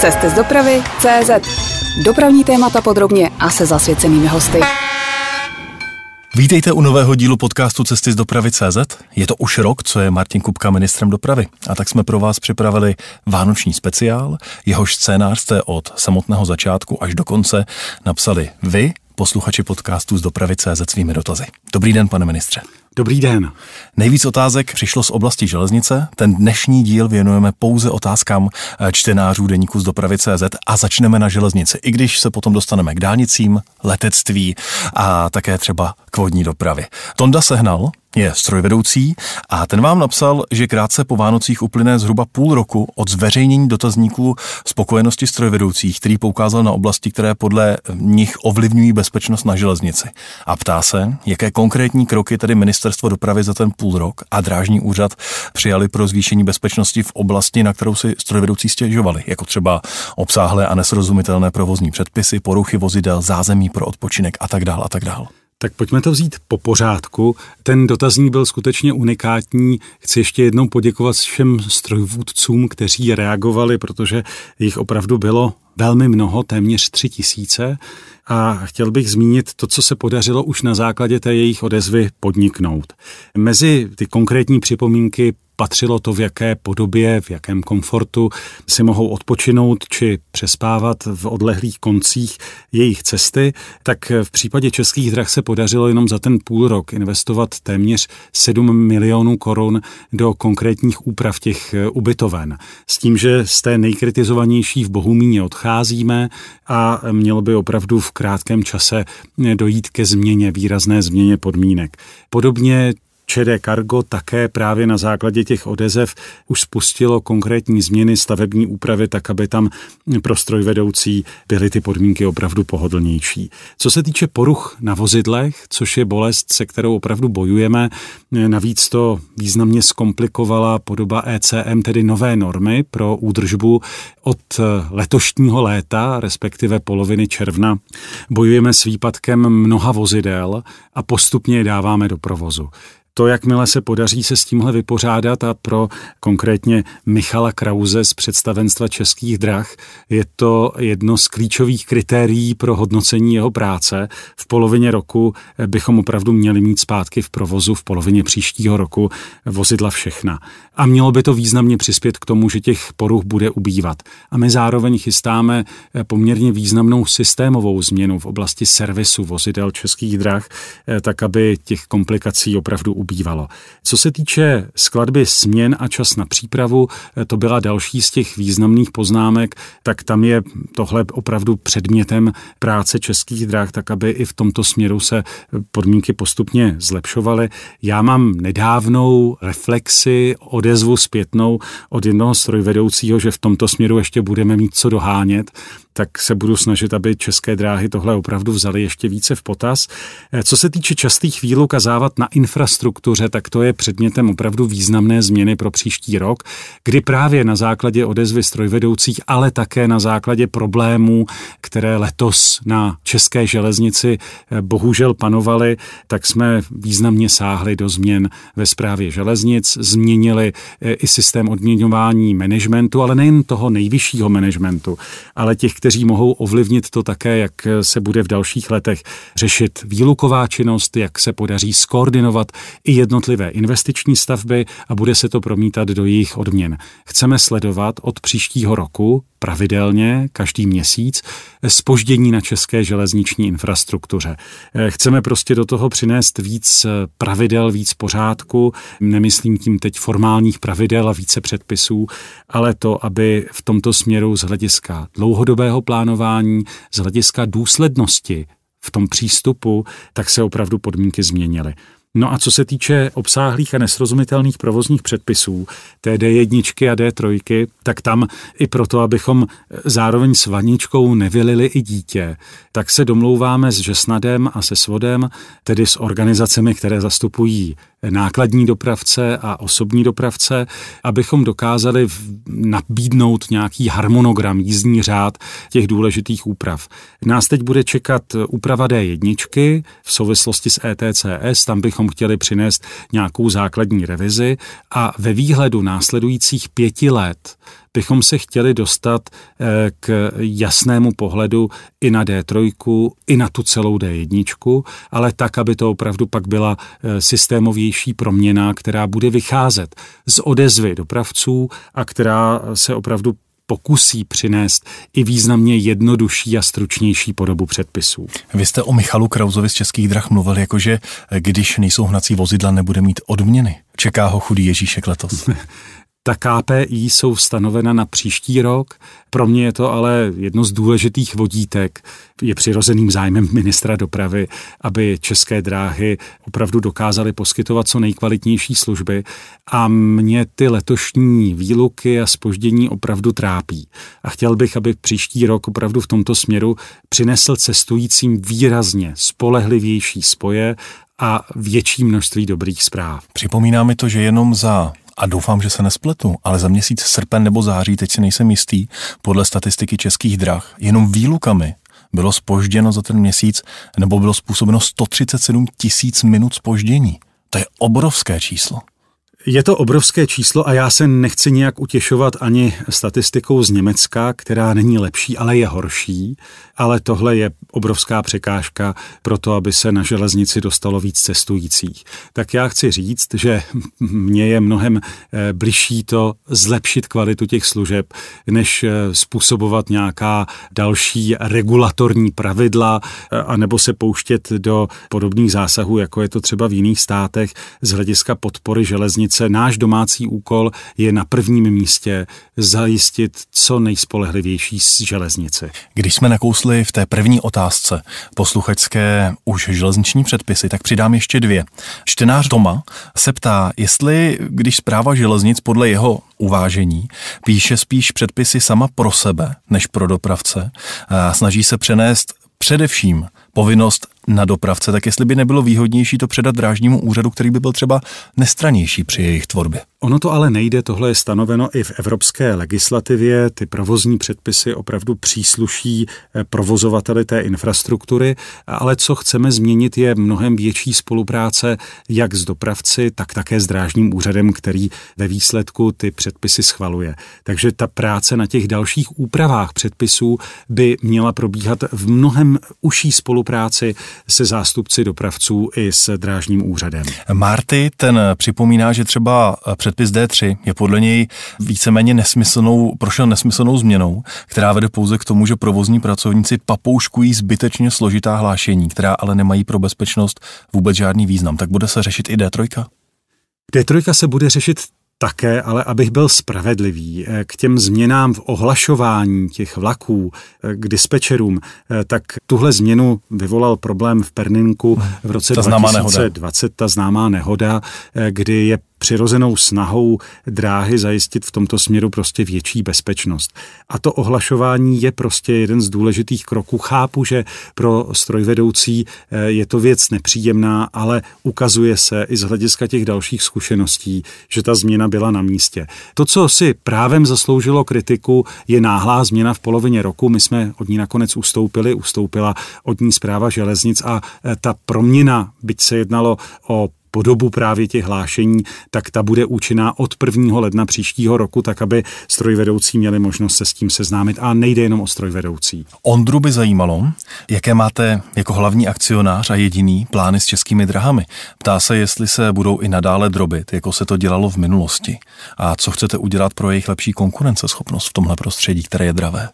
Cesty z dopravy CZ. Dopravní témata podrobně a se zasvěcenými hosty. Vítejte u nového dílu podcastu Cesty z dopravy CZ. Je to už rok, co je Martin Kupka ministrem dopravy. A tak jsme pro vás připravili vánoční speciál. Jehož scénář jste od samotného začátku až do konce napsali vy, posluchači podcastu z dopravy CZ svými dotazy. Dobrý den, pane ministře. Dobrý den. Nejvíc otázek přišlo z oblasti železnice. Ten dnešní díl věnujeme pouze otázkám eh, čtenářů deníku z dopravy CZ a začneme na železnici, i když se potom dostaneme k dálnicím, letectví a také třeba k vodní dopravě. Tonda Sehnal je strojvedoucí a ten vám napsal, že krátce po Vánocích uplyne zhruba půl roku od zveřejnění dotazníků spokojenosti strojvedoucích, který poukázal na oblasti, které podle nich ovlivňují bezpečnost na železnici. A ptá se, jaké konkrétní kroky tedy ministerstvo dopravy za ten půl rok a drážní úřad přijali pro zvýšení bezpečnosti v oblasti, na kterou si strojvedoucí stěžovali, jako třeba obsáhlé a nesrozumitelné provozní předpisy, poruchy vozidel, zázemí pro odpočinek a tak dále a tak dále. Tak pojďme to vzít po pořádku. Ten dotazník byl skutečně unikátní. Chci ještě jednou poděkovat všem strojvůdcům, kteří reagovali, protože jich opravdu bylo velmi mnoho, téměř tři tisíce. A chtěl bych zmínit to, co se podařilo už na základě té jejich odezvy podniknout. Mezi ty konkrétní připomínky patřilo to, v jaké podobě, v jakém komfortu si mohou odpočinout či přespávat v odlehlých koncích jejich cesty, tak v případě českých drah se podařilo jenom za ten půl rok investovat téměř 7 milionů korun do konkrétních úprav těch ubytoven. S tím, že z té nejkritizovanější v Bohumíně odcházíme a mělo by opravdu v krátkém čase dojít ke změně, výrazné změně podmínek. Podobně ČD Cargo také právě na základě těch odezev už spustilo konkrétní změny stavební úpravy tak, aby tam pro strojvedoucí byly ty podmínky opravdu pohodlnější. Co se týče poruch na vozidlech, což je bolest, se kterou opravdu bojujeme, navíc to významně zkomplikovala podoba ECM, tedy nové normy pro údržbu od letošního léta, respektive poloviny června. Bojujeme s výpadkem mnoha vozidel a postupně je dáváme do provozu to, jakmile se podaří se s tímhle vypořádat a pro konkrétně Michala Krauze z představenstva Českých drah je to jedno z klíčových kritérií pro hodnocení jeho práce. V polovině roku bychom opravdu měli mít zpátky v provozu v polovině příštího roku vozidla všechna. A mělo by to významně přispět k tomu, že těch poruch bude ubývat. A my zároveň chystáme poměrně významnou systémovou změnu v oblasti servisu vozidel Českých drah, tak aby těch komplikací opravdu ubývalo ubývalo. Co se týče skladby směn a čas na přípravu, to byla další z těch významných poznámek, tak tam je tohle opravdu předmětem práce českých drah, tak aby i v tomto směru se podmínky postupně zlepšovaly. Já mám nedávnou reflexi, odezvu zpětnou od jednoho strojvedoucího, že v tomto směru ještě budeme mít co dohánět tak se budu snažit, aby české dráhy tohle opravdu vzali ještě více v potaz. Eh, co se týče častých výluk a závad na infrastruktuře, tak to je předmětem opravdu významné změny pro příští rok, kdy právě na základě odezvy strojvedoucích, ale také na základě problémů, které letos na české železnici eh, bohužel panovaly, tak jsme významně sáhli do změn ve správě železnic, změnili eh, i systém odměňování managementu, ale nejen toho nejvyššího managementu, ale těch, kteří kteří mohou ovlivnit to také, jak se bude v dalších letech řešit výluková činnost, jak se podaří skoordinovat i jednotlivé investiční stavby a bude se to promítat do jejich odměn. Chceme sledovat od příštího roku pravidelně, každý měsíc, spoždění na české železniční infrastruktuře. Chceme prostě do toho přinést víc pravidel, víc pořádku, nemyslím tím teď formálních pravidel a více předpisů, ale to, aby v tomto směru z hlediska dlouhodobého dlouhodobého plánování, z hlediska důslednosti v tom přístupu, tak se opravdu podmínky změnily. No a co se týče obsáhlých a nesrozumitelných provozních předpisů, té D1 a D3, tak tam i proto, abychom zároveň s vaničkou nevylili i dítě, tak se domlouváme s Žesnadem a se Svodem, tedy s organizacemi, které zastupují nákladní dopravce a osobní dopravce, abychom dokázali nabídnout nějaký harmonogram, jízdní řád těch důležitých úprav. Nás teď bude čekat úprava D1 v souvislosti s ETCS, tam bychom bychom chtěli přinést nějakou základní revizi a ve výhledu následujících pěti let bychom se chtěli dostat eh, k jasnému pohledu i na D3, i na tu celou D1, ale tak, aby to opravdu pak byla eh, systémovější proměna, která bude vycházet z odezvy dopravců a která se opravdu pokusí přinést i významně jednodušší a stručnější podobu předpisů. Vy jste o Michalu Krauzovi z Českých drah mluvil, jakože když nejsou hnací vozidla, nebude mít odměny. Čeká ho chudý Ježíšek letos. Ta KPI jsou stanovena na příští rok. Pro mě je to ale jedno z důležitých vodítek. Je přirozeným zájmem ministra dopravy, aby české dráhy opravdu dokázaly poskytovat co nejkvalitnější služby a mě ty letošní výluky a spoždění opravdu trápí. A chtěl bych, aby příští rok opravdu v tomto směru přinesl cestujícím výrazně spolehlivější spoje a větší množství dobrých zpráv. Připomíná mi to, že jenom za a doufám, že se nespletu, ale za měsíc srpen nebo září, teď si nejsem jistý, podle statistiky českých drah, jenom výlukami bylo spožděno za ten měsíc, nebo bylo způsobeno 137 tisíc minut spoždění. To je obrovské číslo. Je to obrovské číslo a já se nechci nějak utěšovat ani statistikou z Německa, která není lepší, ale je horší. Ale tohle je obrovská překážka pro to, aby se na železnici dostalo víc cestujících. Tak já chci říct, že mně je mnohem eh, bližší to zlepšit kvalitu těch služeb, než eh, způsobovat nějaká další regulatorní pravidla, eh, anebo se pouštět do podobných zásahů, jako je to třeba v jiných státech z hlediska podpory železnice železnice, náš domácí úkol je na prvním místě zajistit co nejspolehlivější železnici. Když jsme nakousli v té první otázce posluchačské už železniční předpisy, tak přidám ještě dvě. Čtenář doma se ptá, jestli když zpráva železnic podle jeho uvážení píše spíš předpisy sama pro sebe než pro dopravce, a snaží se přenést především povinnost na dopravce, tak jestli by nebylo výhodnější to předat drážnímu úřadu, který by byl třeba nestranější při jejich tvorbě. Ono to ale nejde, tohle je stanoveno i v evropské legislativě, ty provozní předpisy opravdu přísluší eh, provozovateli té infrastruktury, ale co chceme změnit je mnohem větší spolupráce jak s dopravci, tak také s drážním úřadem, který ve výsledku ty předpisy schvaluje. Takže ta práce na těch dalších úpravách předpisů by měla probíhat v mnohem užší spolupráci se zástupci dopravců i s drážním úřadem. Marty ten připomíná, že třeba předpis D3 je podle něj víceméně nesmyslnou, prošel nesmyslnou změnou, která vede pouze k tomu, že provozní pracovníci papouškují zbytečně složitá hlášení, která ale nemají pro bezpečnost vůbec žádný význam. Tak bude se řešit i D3? D3 se bude řešit také, ale abych byl spravedlivý, eh, k těm změnám v ohlašování těch vlaků, eh, k dispečerům, eh, tak tuhle změnu vyvolal problém v Perninku v roce ta 2020, ta známá nehoda, kdy je přirozenou snahou dráhy zajistit v tomto směru prostě větší bezpečnost. A to ohlašování je prostě jeden z důležitých kroků. Chápu, že pro strojvedoucí eh, je to věc nepříjemná, ale ukazuje se i z hlediska těch dalších zkušeností, že ta změna byla na místě. To, co si právem zasloužilo kritiku, je náhlá změna v polovině roku. My jsme od ní nakonec ustoupili, ustoupila od ní zpráva železnic a eh, ta proměna, byť se jednalo o podobu právě těch hlášení, tak ta bude účinná od 1. ledna příštího roku, tak aby strojvedoucí měli možnost se s tím seznámit. A nejde jenom o strojvedoucí. Ondru by zajímalo, jaké máte jako hlavní akcionář a jediný plány s českými drahami. Ptá se, jestli se budou i nadále drobit, jako se to dělalo v minulosti. A co chcete udělat pro jejich lepší konkurenceschopnost v tomhle prostředí, které je dravé?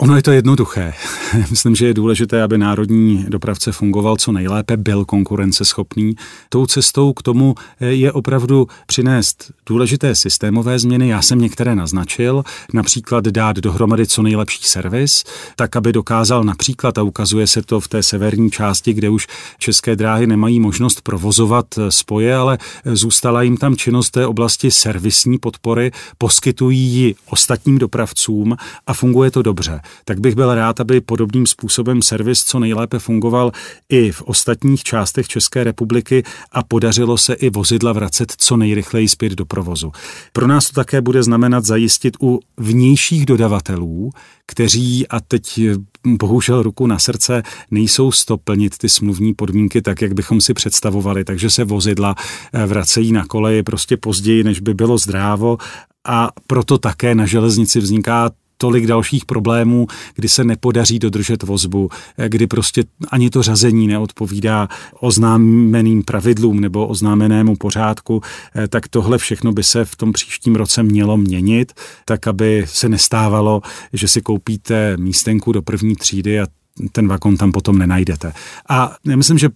Ono je to jednoduché. Myslím, že je důležité, aby národní dopravce fungoval co nejlépe, byl konkurenceschopný. Tou cestou k tomu je opravdu přinést důležité systémové změny. Já jsem některé naznačil, například dát dohromady co nejlepší servis, tak aby dokázal například, a ukazuje se to v té severní části, kde už české dráhy nemají možnost provozovat spoje, ale zůstala jim tam činnost té oblasti servisní podpory, poskytují ji ostatním dopravcům a funguje to dobře. Tak bych byl rád, aby podobným způsobem servis co nejlépe fungoval i v ostatních částech České republiky a podařilo se i vozidla vracet co nejrychleji zpět do provozu. Pro nás to také bude znamenat zajistit u vnějších dodavatelů, kteří, a teď bohužel ruku na srdce, nejsou sto plnit ty smluvní podmínky tak, jak bychom si představovali, takže se vozidla eh, vracejí na koleji prostě později, než by bylo zdrávo a proto také na železnici vzniká tolik dalších problémů, kdy se nepodaří dodržet vozbu, eh, kdy prostě ani to řazení neodpovídá oznámeným pravidlům nebo oznámenému pořádku, eh, tak tohle všechno by se v tom příštím roce mělo měnit, tak aby se nestávalo, že si koupíte místenku do první třídy a ten vakon tam potom nenajdete. A já myslím, že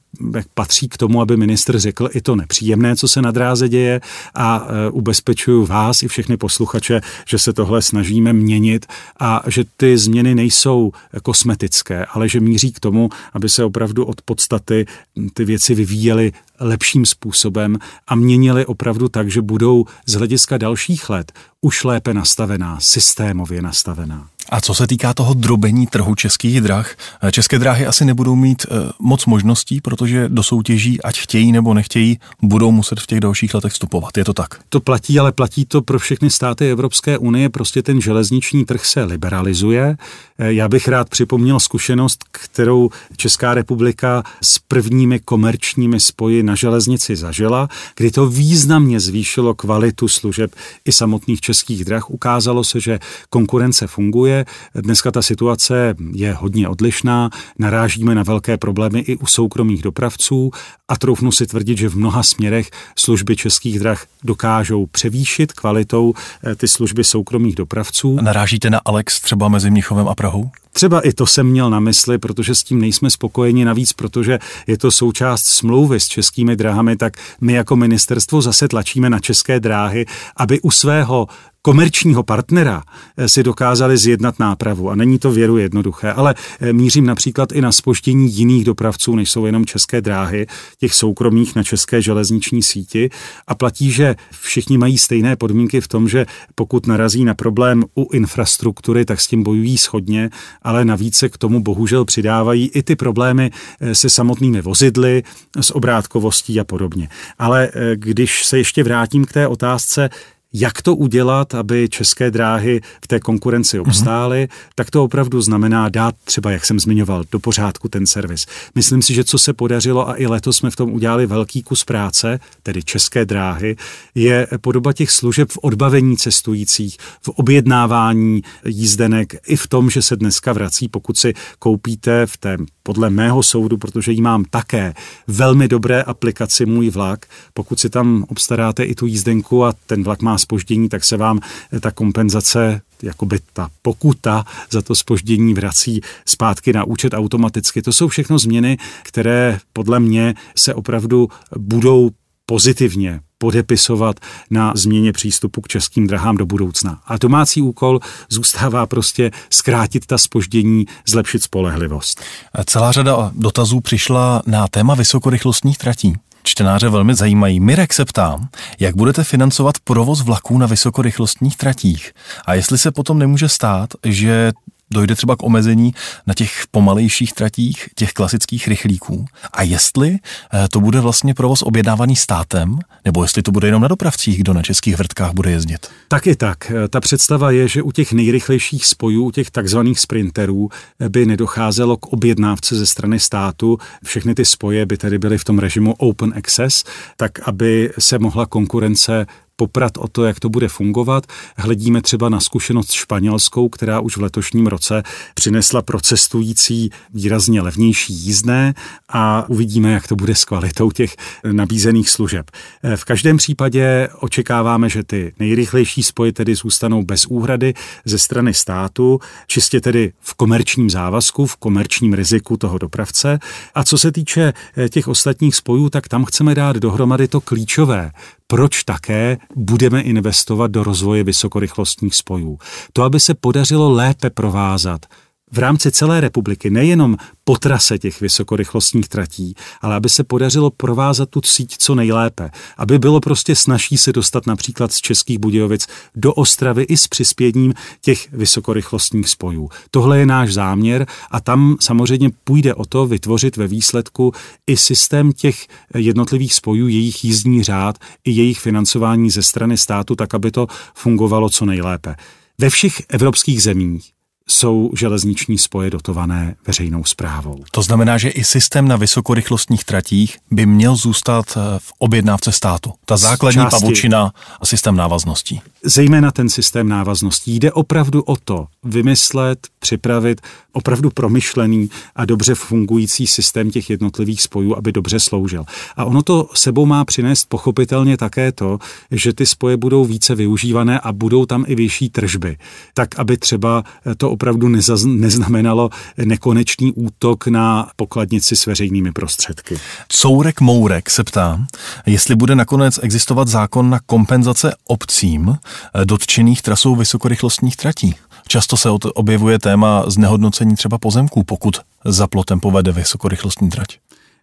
patří k tomu, aby ministr řekl i to nepříjemné, co se na dráze děje a e, ubezpečuju vás i všechny posluchače, že se tohle snažíme měnit a že ty změny nejsou kosmetické, ale že míří k tomu, aby se opravdu od podstaty ty věci vyvíjely lepším způsobem a měnili opravdu tak, že budou z hlediska dalších let už lépe nastavená, systémově nastavená. A co se týká toho drobení trhu českých drah, české dráhy asi nebudou mít eh, moc možností, protože do soutěží, ať chtějí nebo nechtějí, budou muset v těch dalších letech vstupovat. Je to tak? To platí, ale platí to pro všechny státy Evropské unie. Prostě ten železniční trh se liberalizuje. Eh, já bych rád připomněl zkušenost, kterou Česká republika s prvními komerčními spoji na železnici zažila, kdy to významně zvýšilo kvalitu služeb i samotných českých drah. Ukázalo se, že konkurence funguje. Dneska ta situace je hodně odlišná. Narážíme na velké problémy i u soukromých dopravců a troufnu si tvrdit, že v mnoha směrech služby českých drah dokážou převýšit kvalitou eh, ty služby soukromých dopravců. Narážíte na Alex třeba mezi Mnichovem a Prahou? Třeba i to jsem měl na mysli, protože s tím nejsme spokojeni. Navíc, protože je to součást smlouvy s českými dráhami, tak my jako ministerstvo zase tlačíme na české dráhy, aby u svého komerčního partnera eh, si dokázali zjednat nápravu. A není to věru jednoduché, ale eh, mířím například i na spoždění jiných dopravců, než jsou jenom české dráhy, těch soukromých na české železniční síti. A platí, že všichni mají stejné podmínky v tom, že pokud narazí na problém u infrastruktury, tak s tím bojují schodně, ale navíc se k tomu bohužel přidávají i ty problémy eh, se samotnými vozidly, s obrátkovostí a podobně. Ale když se ještě vrátím k té otázce, jak to udělat, aby české dráhy v té konkurenci mhm. obstály, mm-hmm. tak to opravdu znamená dát třeba, jak jsem zmiňoval, do pořádku ten servis. Myslím si, že co se podařilo a i letos jsme v tom udělali velký kus práce, tedy české dráhy, je podoba těch služeb v odbavení cestujících, v objednávání jízdenek, i v tom, že se dneska vrací, pokud si koupíte v té, podle mého soudu, protože ji mám také, velmi dobré aplikaci Můj vlak, pokud si tam obstaráte i tu jízdenku a ten vlak má spoždění, tak se vám ta kompenzace jakoby ta pokuta za to spoždění vrací zpátky na účet automaticky. To jsou všechno změny, které podle mě se opravdu budou pozitivně podepisovat na změně přístupu k českým drahám do budoucna. A domácí úkol zůstává prostě zkrátit ta spoždění, zlepšit spolehlivost. Celá řada dotazů přišla na téma vysokorychlostních tratí čtenáře velmi zajímají. Mirek se ptá, jak budete financovat provoz vlaků na vysokorychlostních tratích a jestli se potom nemůže stát, že dojde třeba k omezení na těch pomalejších tratích, těch klasických rychlíků. A jestli eh, to bude vlastně provoz objednávaný státem, nebo jestli to bude jenom na dopravcích, kdo na českých vrtkách bude jezdit? Tak i tak. Ta představa je, že u těch nejrychlejších spojů, u těch takzvaných sprinterů, eh, by nedocházelo k objednávce ze strany státu. Všechny ty spoje by tedy byly v tom režimu open access, tak aby se mohla konkurence poprat o to, jak to bude fungovat. Hledíme třeba na zkušenost španělskou, která už v letošním roce přinesla pro cestující výrazně levnější jízdné a uvidíme, jak to bude s kvalitou těch nabízených služeb. V každém případě očekáváme, že ty nejrychlejší spoje tedy zůstanou bez úhrady ze strany státu, čistě tedy v komerčním závazku, v komerčním riziku toho dopravce. A co se týče těch ostatních spojů, tak tam chceme dát dohromady to klíčové, proč také budeme investovat do rozvoje vysokorychlostních spojů. To, aby se podařilo lépe provázat v rámci celé republiky, nejenom po trase těch vysokorychlostních tratí, ale aby se podařilo provázat tu síť co nejlépe, aby bylo prostě snaží se dostat například z Českých Budějovic do Ostravy i s přispěním těch vysokorychlostních spojů. Tohle je náš záměr a tam samozřejmě půjde o to vytvořit ve výsledku i systém těch jednotlivých spojů, jejich jízdní řád i jejich financování ze strany státu, tak aby to fungovalo co nejlépe. Ve všech evropských zemích jsou železniční spoje dotované veřejnou zprávou. To znamená, že i systém na vysokorychlostních tratích by měl zůstat eh, v objednávce státu. Ta základní Části, pavučina a systém návazností. Zejména ten systém návazností. Jde opravdu o to vymyslet, připravit opravdu promyšlený a dobře fungující systém těch jednotlivých spojů, aby dobře sloužil. A ono to sebou má přinést pochopitelně také to, že ty spoje budou více využívané a budou tam i vyšší tržby. Tak, aby třeba to opravdu nezaz, neznamenalo nekonečný útok na pokladnici s veřejnými prostředky. Courek Mourek se ptá, jestli bude nakonec existovat zákon na kompenzace obcím eh, dotčených trasou vysokorychlostních tratí. Často se objevuje téma znehodnocení třeba pozemků, pokud za plotem povede vysokorychlostní trať.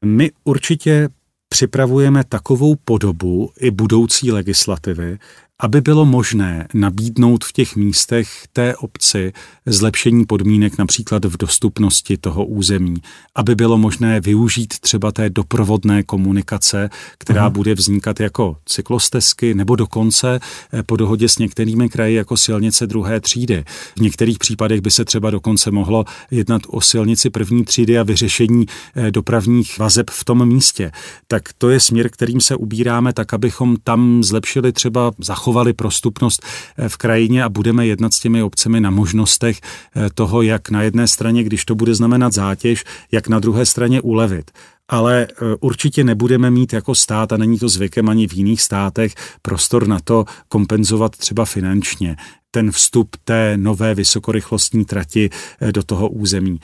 My určitě připravujeme takovou podobu i budoucí legislativy, aby bylo možné nabídnout v těch místech té obci zlepšení podmínek například v dostupnosti toho území, aby bylo možné využít třeba té doprovodné komunikace, která Aha. bude vznikat jako cyklostezky nebo dokonce eh, po dohodě s některými kraji jako silnice druhé třídy. V některých případech by se třeba dokonce mohlo jednat o silnici první třídy a vyřešení eh, dopravních vazeb v tom místě. Tak to je směr, kterým se ubíráme, tak abychom tam zlepšili třeba zachování zachovali prostupnost eh, v krajině a budeme jednat s těmi obcemi na možnostech eh, toho, jak na jedné straně, když to bude znamenat zátěž, jak na druhé straně ulevit ale eh, určitě nebudeme mít jako stát, a není to zvykem ani v jiných státech, prostor na to kompenzovat třeba finančně ten vstup té nové vysokorychlostní trati do toho území.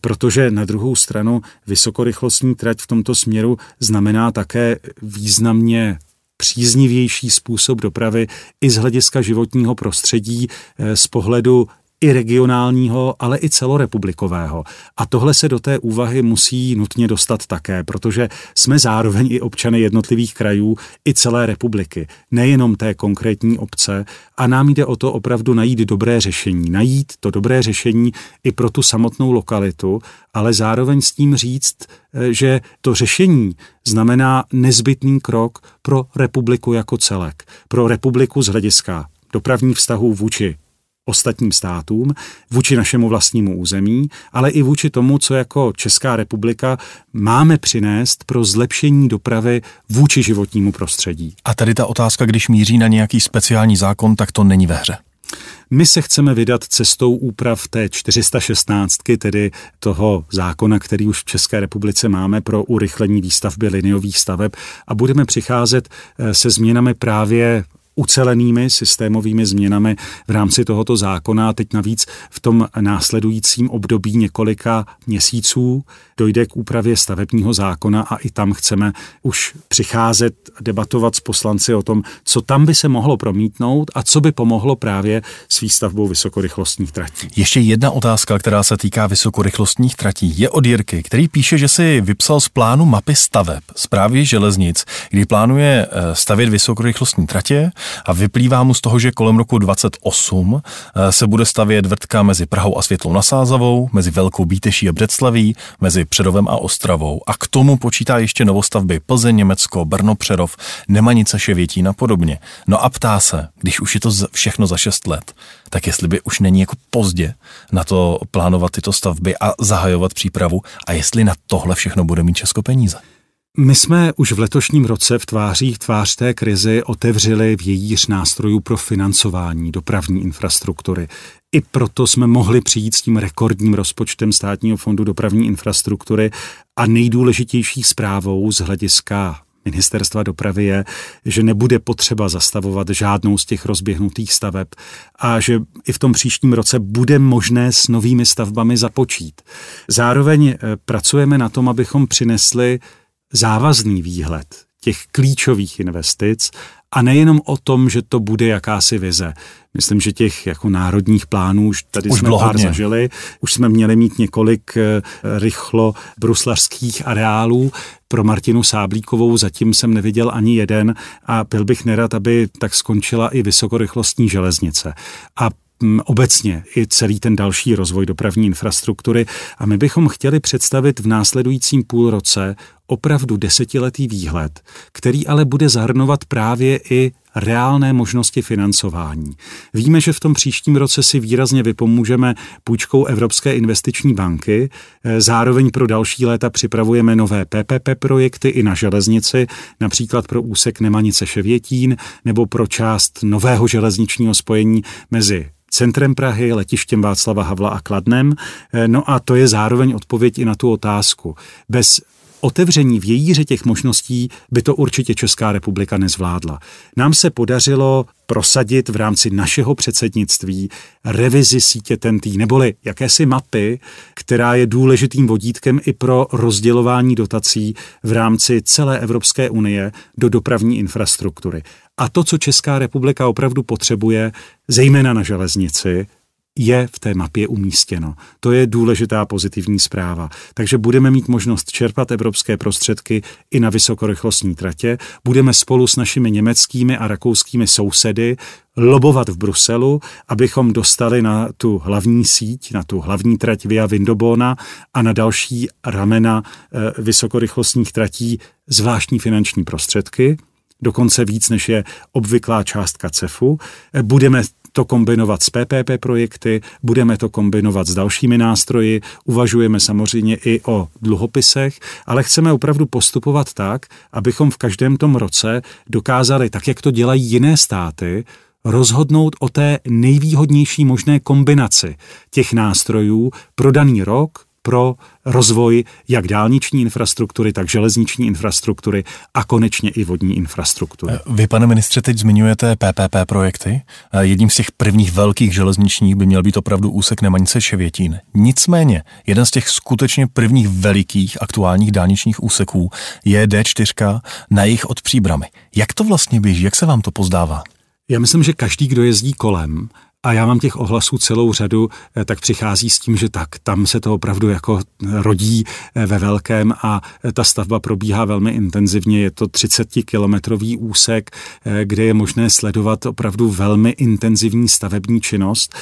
Protože na druhou stranu vysokorychlostní trať v tomto směru znamená také významně příznivější způsob dopravy i z hlediska životního prostředí eh, z pohledu i regionálního, ale i celorepublikového. A tohle se do té úvahy musí nutně dostat také, protože jsme zároveň i občany jednotlivých krajů i celé republiky, nejenom té konkrétní obce. A nám jde o to opravdu najít dobré řešení, najít to dobré řešení i pro tu samotnou lokalitu, ale zároveň s tím říct, eh, že to řešení znamená nezbytný krok pro republiku jako celek, pro republiku z hlediska dopravních vztahů vůči ostatním státům, vůči našemu vlastnímu území, ale i vůči tomu, co jako Česká republika máme přinést pro zlepšení dopravy vůči životnímu prostředí. A tady ta otázka, když míří na nějaký speciální zákon, tak to není ve hře. My se chceme vydat cestou úprav té 416, tedy toho zákona, který už v České republice máme pro urychlení výstavby liniových staveb a budeme přicházet eh, se změnami právě ucelenými systémovými změnami v rámci tohoto zákona. Teď navíc v tom následujícím období několika měsíců dojde k úpravě stavebního zákona a i tam chceme už přicházet, debatovat s poslanci o tom, co tam by se mohlo promítnout a co by pomohlo právě s výstavbou vysokorychlostních tratí. Ještě jedna otázka, která se týká vysokorychlostních tratí, je od Jirky, který píše, že si vypsal z plánu mapy staveb zprávy železnic, kdy plánuje eh, stavět vysokorychlostní tratě a vyplývá mu z toho, že kolem roku 28 eh, se bude stavět vrtka mezi Prahou a Světlou Nasázavou, mezi Velkou Bíteší a Břeclaví, mezi Předovem a Ostravou a k tomu počítá ještě novostavby Plzeň, Německo, Brno, Přerov, Nemanice, Ševětín a podobně. No a ptá se, když už je to všechno za 6 let, tak jestli by už není jako pozdě na to plánovat tyto stavby a zahajovat přípravu a jestli na tohle všechno bude mít Česko peníze. My jsme už v letošním roce v tvářích tvář té krizi otevřeli vějíř nástrojů pro financování dopravní infrastruktury. I proto jsme mohli přijít s tím rekordním rozpočtem státního fondu dopravní infrastruktury a nejdůležitější zprávou z hlediska ministerstva dopravy je, že nebude potřeba zastavovat žádnou z těch rozběhnutých staveb a že i v tom příštím roce bude možné s novými stavbami započít. Zároveň eh, pracujeme na tom, abychom přinesli závazný výhled těch klíčových investic a nejenom o tom, že to bude jakási vize. Myslím, že těch jako národních plánů už tady už jsme pár hodně. zažili. Už jsme měli mít několik eh, rychlo bruslařských areálů. Pro Martinu Sáblíkovou zatím jsem neviděl ani jeden a byl bych nerad, aby tak skončila i vysokorychlostní železnice. A obecně i celý ten další rozvoj dopravní infrastruktury a my bychom chtěli představit v následujícím půlroce opravdu desetiletý výhled, který ale bude zahrnovat právě i reálné možnosti financování. Víme, že v tom příštím roce si výrazně vypomůžeme půjčkou Evropské investiční banky, zároveň pro další léta připravujeme nové PPP projekty i na železnici, například pro úsek Nemanice Ševětín nebo pro část nového železničního spojení mezi centrem Prahy, letištěm Václava Havla a Kladnem. Eh, no a to je zároveň odpověď i na tu otázku. Bez otevření vějíře těch možností by to určitě Česká republika nezvládla. Nám se podařilo prosadit v rámci našeho předsednictví revizi sítě TNT, neboli jakési mapy, která je důležitým vodítkem i pro rozdělování dotací v rámci celé Evropské unie do dopravní infrastruktury. A to, co Česká republika opravdu potřebuje, zejména na železnici, je v té mapě umístěno. To je důležitá pozitivní zpráva. Takže budeme mít možnost čerpat evropské prostředky i na vysokorychlostní tratě. Budeme spolu s našimi německými a rakouskými sousedy lobovat v Bruselu, abychom dostali na tu hlavní síť, na tu hlavní trať Via Vindobona a na další ramena e, vysokorychlostních tratí zvláštní finanční prostředky dokonce víc, než je obvyklá částka CEFu. E, budeme to kombinovat s PPP projekty, budeme to kombinovat s dalšími nástroji, uvažujeme samozřejmě i o dluhopisech, ale chceme opravdu postupovat tak, abychom v každém tom roce dokázali, tak jak to dělají jiné státy, rozhodnout o té nejvýhodnější možné kombinaci těch nástrojů pro daný rok, pro rozvoj jak dálniční infrastruktury, tak železniční infrastruktury a konečně i vodní infrastruktury. Vy, pane ministře, teď zmiňujete PPP projekty. Jedním z těch prvních velkých železničních by měl být opravdu úsek Nemanice Ševětín. Nicméně, jeden z těch skutečně prvních velikých aktuálních dálničních úseků je D4 na jich od Příbramy. Jak to vlastně běží? Jak se vám to pozdává? Já myslím, že každý, kdo jezdí kolem, a já mám těch ohlasů celou řadu, eh, tak přichází s tím, že tak, tam se to opravdu jako rodí eh, ve velkém a eh, ta stavba probíhá velmi intenzivně. Je to 30-kilometrový úsek, kde je možné sledovat opravdu velmi intenzivní stavební činnost.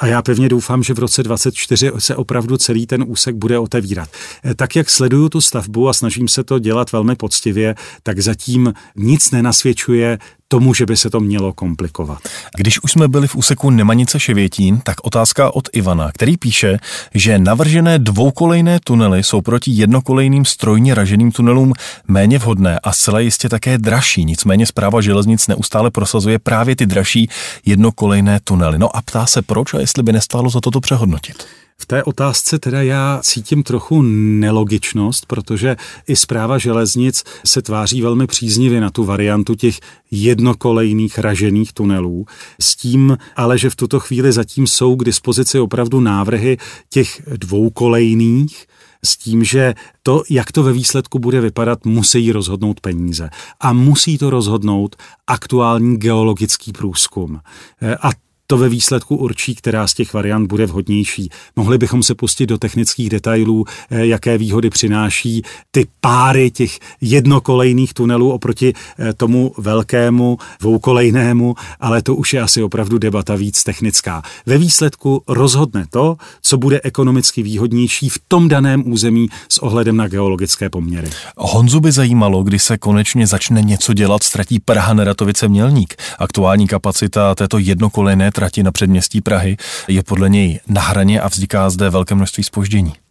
A já pevně doufám, že v roce 2024 se opravdu celý ten úsek bude otevírat. Tak, jak sleduju tu stavbu a snažím se to dělat velmi poctivě, tak zatím nic nenasvědčuje tomu, že by se to mělo komplikovat. Když už jsme byli v úseku Nemanice Ševětín, tak otázka od Ivana, který píše, že navržené dvoukolejné tunely jsou proti jednokolejným strojně raženým tunelům méně vhodné a zcela jistě také dražší. Nicméně zpráva železnic neustále prosazuje právě ty dražší jednokolejné tunely. No a ptá se proč a jestli by nestálo za toto přehodnotit. V té otázce teda já cítím trochu nelogičnost, protože i zpráva železnic se tváří velmi příznivě na tu variantu těch jednokolejných ražených tunelů. S tím ale, že v tuto chvíli zatím jsou k dispozici opravdu návrhy těch dvoukolejných, s tím, že to, jak to ve výsledku bude vypadat, musí rozhodnout peníze. A musí to rozhodnout aktuální geologický průzkum. A to ve výsledku určí, která z těch variant bude vhodnější. Mohli bychom se pustit do technických detailů, eh, jaké výhody přináší ty páry těch jednokolejných tunelů oproti eh, tomu velkému dvoukolejnému, ale to už je asi opravdu debata víc technická. Ve výsledku rozhodne to, co bude ekonomicky výhodnější v tom daném území s ohledem na geologické poměry. Honzu by zajímalo, kdy se konečně začne něco dělat, ztratí Praha Neratovice Mělník. Aktuální kapacita této jednokolejné trati na předměstí Prahy je podle něj na hraně a vzniká zde velké množství spoždění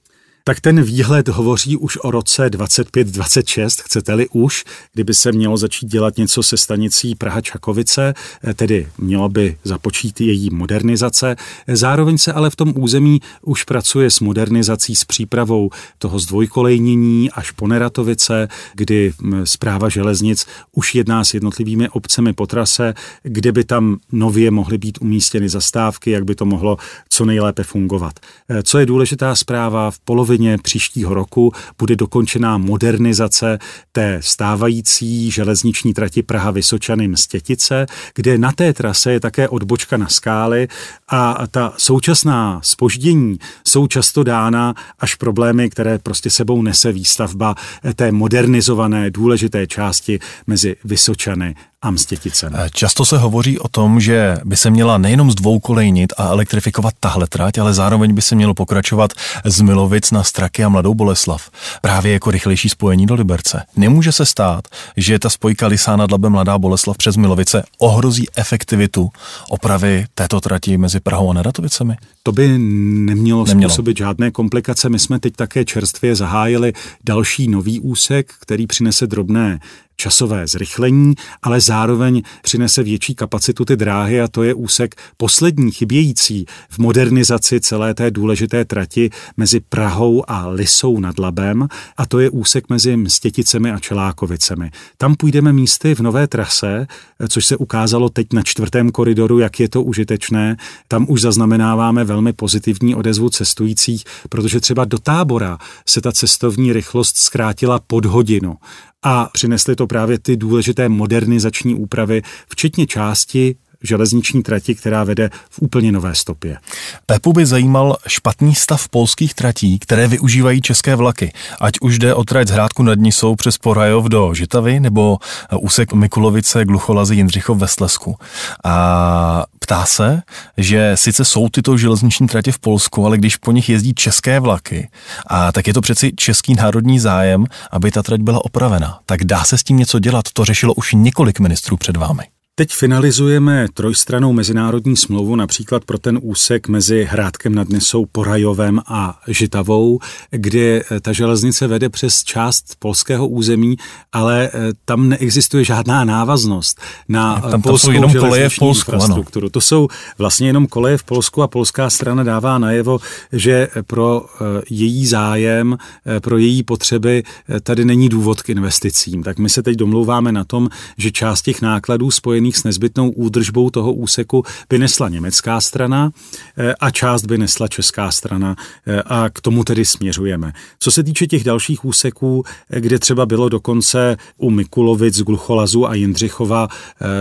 tak ten výhled hovoří už o roce 25-26, chcete-li už, kdyby se mělo začít dělat něco se stanicí Praha-Čakovice, eh, tedy mělo by započít její modernizace. Zároveň se ale v tom území už pracuje s modernizací, s přípravou toho zdvojkolejnění až po Neratovice, kdy zpráva železnic už jedná s jednotlivými obcemi po trase, kde by tam nově mohly být umístěny zastávky, jak by to mohlo co nejlépe fungovat. Eh, co je důležitá zpráva, v polovině polovině příštího roku bude dokončená modernizace té stávající železniční trati Praha Vysočany Mstětice, kde na té trase je také odbočka na skály a ta současná spoždění jsou často dána až problémy, které prostě sebou nese výstavba té modernizované důležité části mezi Vysočany a Mstěticem. Eh, často se hovoří o tom, že by se měla nejenom zdvoukolejnit a elektrifikovat tahle trať, ale zároveň by se mělo pokračovat z Milovic na Straky a Mladou Boleslav. Právě jako rychlejší spojení do Liberce. Nemůže se stát, že ta spojka Lisá nad Labem Mladá Boleslav přes Milovice ohrozí efektivitu opravy této trati mezi Prahou a Neratovicemi? To by nemělo, nemělo způsobit žádné komplikace. My jsme teď také čerstvě zahájili další nový úsek, který přinese drobné časové zrychlení, ale zároveň přinese větší kapacitu ty dráhy a to je úsek poslední chybějící v modernizaci celé té důležité trati mezi Prahou a Lisou nad Labem a to je úsek mezi Mstěticemi a Čelákovicemi. Tam půjdeme místy v nové trase, což se ukázalo teď na čtvrtém koridoru, jak je to užitečné. Tam už zaznamenáváme velmi pozitivní odezvu cestujících, protože třeba do tábora se ta cestovní rychlost zkrátila pod hodinu. A přinesly to právě ty důležité modernizační úpravy, včetně části železniční trati, která vede v úplně nové stopě. Pepu by zajímal špatný stav polských tratí, které využívají české vlaky. Ať už jde o trať z Hrádku nad Nisou přes Porajov do Žitavy nebo úsek Mikulovice, Glucholazy, Jindřichov ve Slesku. A ptá se, že sice jsou tyto železniční tratě v Polsku, ale když po nich jezdí české vlaky, a tak je to přeci český národní zájem, aby ta trať byla opravena. Tak dá se s tím něco dělat? To řešilo už několik ministrů před vámi. Teď finalizujeme trojstranou mezinárodní smlouvu například pro ten úsek mezi Hrádkem nad Nesou, Porajovem a Žitavou, kde eh, ta železnice vede přes část polského území, ale eh, tam neexistuje žádná návaznost na tam, tam jsou jenom koleje v Polsku, infrastrukturu. Ano. To jsou vlastně jenom koleje v Polsku a polská strana dává najevo, že pro eh, její zájem, pro její potřeby tady není důvod k investicím. Tak my se teď domlouváme na tom, že část těch nákladů spojených spojených s nezbytnou údržbou toho úseku by nesla německá strana eh, a část by nesla česká strana eh, a k tomu tedy směřujeme. Co se týče těch dalších úseků, eh, kde třeba bylo dokonce u Mikulovic, Glucholazu a Jindřichova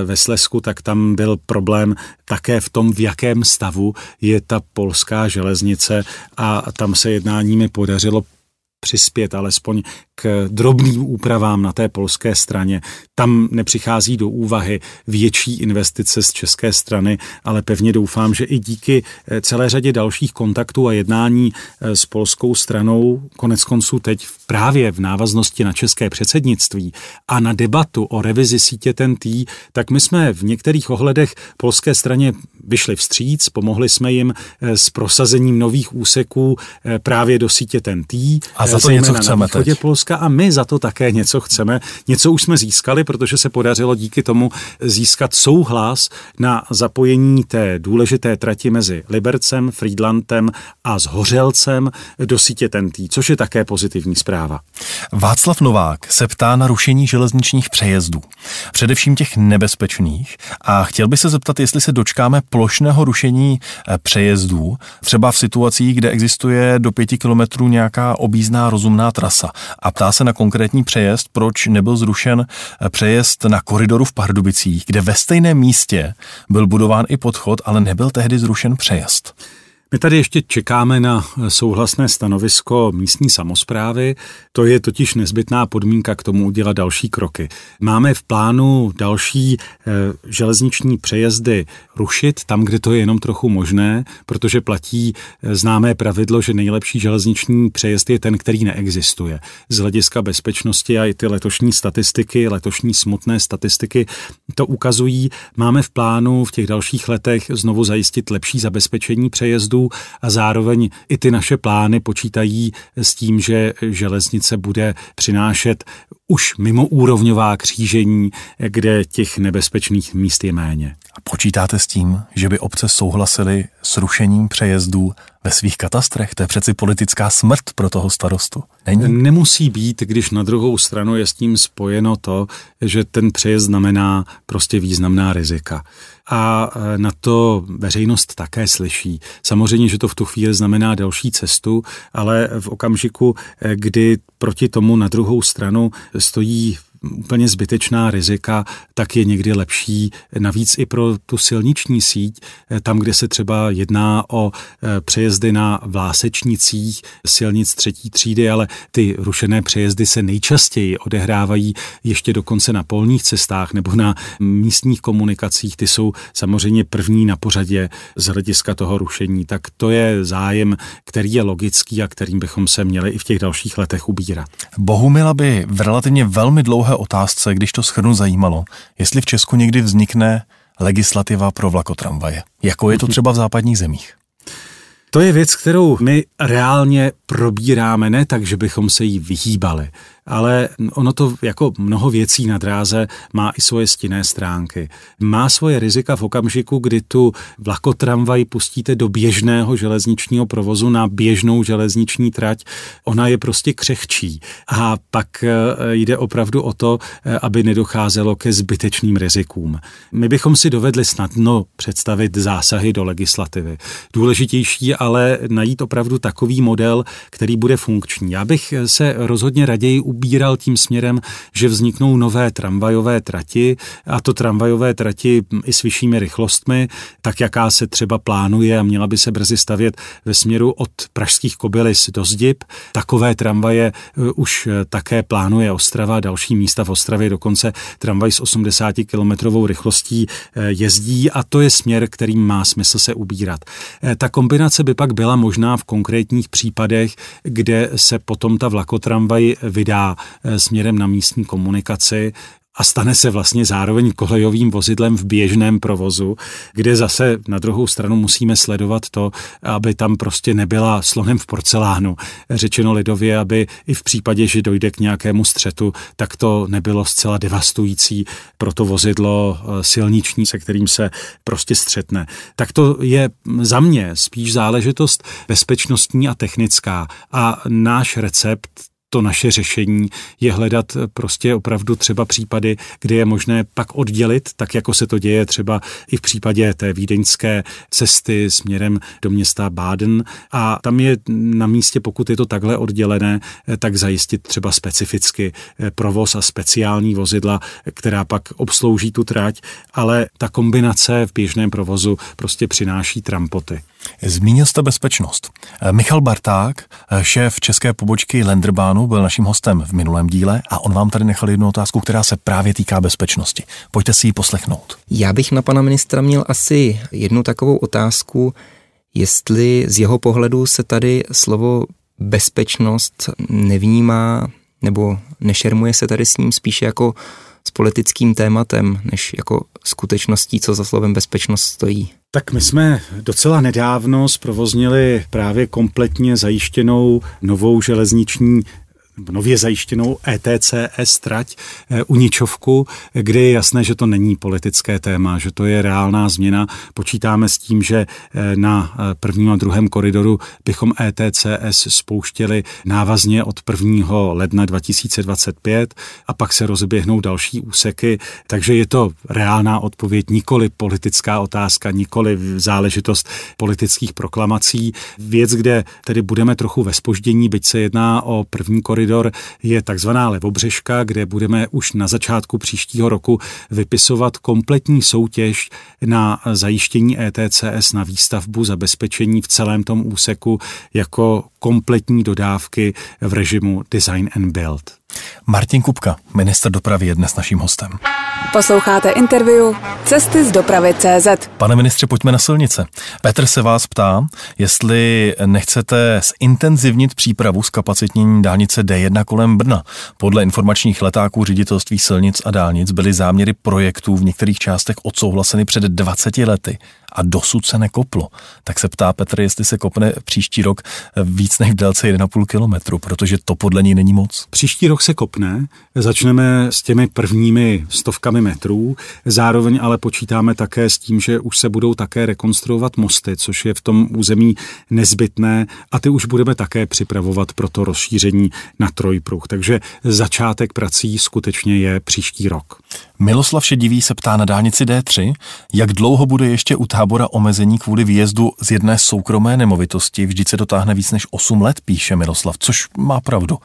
ve Slesku, tak tam byl problém také v tom, v jakém stavu je ta polská železnice a tam se jednáními podařilo přispět alespoň k drobným úpravám na té polské straně. Tam nepřichází do úvahy větší investice z české strany, ale pevně doufám, že i díky eh, celé řadě dalších kontaktů a jednání eh, s polskou stranou, konec konců teď právě v návaznosti na české předsednictví a na debatu o revizi sítě TNT, tak my jsme v některých ohledech polské straně vyšli vstříc, pomohli jsme jim eh, s prosazením nových úseků právě do sítě TNT. A za to něco chceme teď. Polska Polska a my za to také něco chceme. Něco už jsme získali, protože se podařilo díky tomu získat souhlas na zapojení té důležité trati mezi Libercem, Friedlandem a Zhořelcem do sítě TNT, což je také pozitivní zpráva. Václav Novák se ptá na rušení železničních přejezdů, především těch nebezpečných a chtěl by se zeptat, jestli se dočkáme plošného rušení eh, přejezdů, třeba v situacích, kde existuje do pěti kilometrů nějaká obízná rozumná trasa a ptá se na konkrétní přejezd, proč nebyl zrušen eh, přejezd na koridoru v Pardubicích, kde ve stejném místě byl budován i podchod, ale nebyl tehdy zrušen přejezd. My tady ještě čekáme na souhlasné stanovisko místní samozprávy. To je totiž nezbytná podmínka k tomu udělat další kroky. Máme v plánu další e, železniční přejezdy rušit tam, kde to je jenom trochu možné, protože platí e, známé pravidlo, že nejlepší železniční přejezd je ten, který neexistuje. Z hlediska bezpečnosti a i ty letošní statistiky, letošní smutné statistiky to ukazují. Máme v plánu v těch dalších letech znovu zajistit lepší zabezpečení přejezdů a zároveň i ty naše plány počítají s tím, že železnice bude přinášet už mimoúrovňová křížení, kde těch nebezpečných míst je méně. A počítáte s tím, že by obce souhlasily s rušením přejezdů ve svých katastrech? To je přeci politická smrt pro toho starostu. Není? Nemusí být, když na druhou stranu je s tím spojeno to, že ten přejezd znamená prostě významná rizika a e, na to veřejnost také slyší. Samozřejmě, že to v tu chvíli znamená další cestu, ale v okamžiku, e, kdy proti tomu na druhou stranu stojí úplně zbytečná rizika, tak je někdy lepší navíc i pro tu silniční síť, eh, tam, kde se třeba jedná o eh, přejezdy na vlásečnicích silnic třetí třídy, ale ty rušené přejezdy se nejčastěji odehrávají ještě dokonce na polních cestách nebo na místních komunikacích. Ty jsou samozřejmě první na pořadě z hlediska toho rušení. Tak to je zájem, který je logický a kterým bychom se měli i v těch dalších letech ubírat. Bohumila by v relativně velmi dlouhé druhé otázce, když to schrnu, zajímalo, jestli v Česku někdy vznikne legislativa pro vlakotramvaje, jako je to třeba v západních zemích. To je věc, kterou my reálně probíráme, ne tak, že bychom se jí vyhýbali, ale ono to jako mnoho věcí na dráze má i svoje stinné stránky. Má svoje rizika v okamžiku, kdy tu vlakotramvaj pustíte do běžného železničního provozu na běžnou železniční trať. Ona je prostě křehčí a pak e, jde opravdu o to, e, aby nedocházelo ke zbytečným rizikům. My bychom si dovedli snadno představit zásahy do legislativy. Důležitější ale najít opravdu takový model, který bude funkční. Já bych se rozhodně raději ubíral tím směrem, že vzniknou nové tramvajové trati a to tramvajové trati i s vyššími rychlostmi, tak jaká se třeba plánuje a měla by se brzy stavět ve směru od pražských Kobylis do Zdib. Takové tramvaje eh, už eh, také plánuje Ostrava, další místa v Ostravě, dokonce tramvaj s 80 kilometrovou rychlostí eh, jezdí a to je směr, kterým má smysl se ubírat. Ta kombinace by pak byla možná v konkrétních případech, kde se potom ta vlakotramvaj vydá Eh, směrem na místní komunikaci a stane se vlastně zároveň kolejovým vozidlem v běžném provozu, kde zase na druhou stranu musíme sledovat to, aby tam prostě nebyla slonem v porcelánu. Řečeno lidově, aby i v případě, že dojde k nějakému střetu, tak to nebylo zcela devastující pro to vozidlo eh, silniční, se kterým se prostě střetne. Tak to je za mě spíš záležitost bezpečnostní a technická. A náš recept to naše řešení je hledat prostě opravdu třeba případy, kde je možné pak oddělit, tak jako se to děje třeba i v případě té vídeňské cesty směrem do města Baden. A tam je na místě, pokud je to takhle oddělené, tak zajistit třeba specificky provoz a speciální vozidla, která pak obslouží tu trať, ale ta kombinace v běžném provozu prostě přináší trampoty. Zmínil jste bezpečnost. Michal Barták, šéf české pobočky Lenderbánu, byl naším hostem v minulém díle a on vám tady nechal jednu otázku, která se právě týká bezpečnosti. Pojďte si ji poslechnout. Já bych na pana ministra měl asi jednu takovou otázku, jestli z jeho pohledu se tady slovo bezpečnost nevnímá nebo nešermuje se tady s ním spíše jako s politickým tématem, než jako skutečností, co za slovem bezpečnost stojí. Tak my jsme docela nedávno zprovoznili právě kompletně zajištěnou novou železniční nově zajištěnou ETCS trať eh, Uničovku, kde je jasné, že to není politické téma, že to je reálná změna. Počítáme s tím, že eh, na eh, prvním a druhém koridoru bychom ETCS spouštěli návazně od 1. ledna 2025 a pak se rozběhnou další úseky, takže je to reálná odpověď, nikoli politická otázka, nikoli záležitost politických proklamací. Věc, kde tedy budeme trochu ve spoždění, byť se jedná o první koridor, koridor je takzvaná levobřežka, kde budeme už na začátku příštího roku vypisovat kompletní soutěž na zajištění ETCS na výstavbu zabezpečení v celém tom úseku jako kompletní dodávky v režimu Design and Build. Martin Kupka, minister dopravy, je dnes naším hostem. Posloucháte interview Cesty z dopravy CZ. Pane ministře, pojďme na silnice. Petr se vás ptá, jestli nechcete zintenzivnit přípravu z kapacitnění dálnice D1 kolem Brna. Podle informačních letáků ředitelství silnic a dálnic byly záměry projektů v některých částech odsouhlaseny před 20 lety a dosud se nekoplo. Tak se ptá Petr, jestli se kopne příští rok víc než v délce 1,5 kilometru, protože to podle ní není moc. Příští rok se kopne, začneme s těmi prvními stovkami metrů, zároveň ale počítáme také s tím, že už se budou také rekonstruovat mosty, což je v tom území nezbytné a ty už budeme také připravovat pro to rozšíření na trojpruh. Takže začátek prací skutečně je příští rok. Miloslav Šedivý se ptá na dálnici D3, jak dlouho bude ještě u tábora omezení kvůli výjezdu z jedné soukromé nemovitosti. Vždyť se dotáhne víc než 8 let, píše Miloslav, což má pravdu.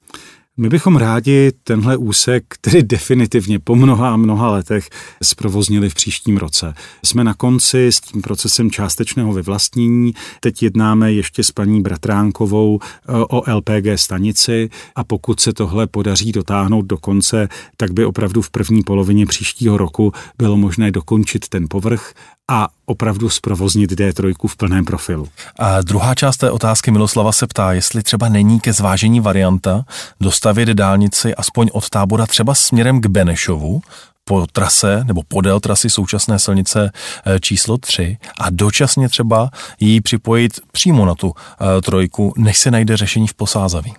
My bychom rádi tenhle úsek, který definitivně po mnoha a mnoha letech zprovoznili v příštím roce. Jsme na konci s tím procesem částečného vyvlastnění. Teď jednáme ještě s paní Bratránkovou eh, o LPG stanici a pokud se tohle podaří dotáhnout do konce, tak by opravdu v první polovině příštího roku bylo možné dokončit ten povrch a opravdu zprovoznit D3 v plném profilu. A druhá část té otázky Miloslava se ptá, jestli třeba není ke zvážení varianta dostavit dálnici aspoň od tábora třeba směrem k Benešovu, po trase nebo podél trasy současné silnice eh, číslo 3 a dočasně třeba ji připojit přímo na tu eh, trojku, než se najde řešení v Posázaví.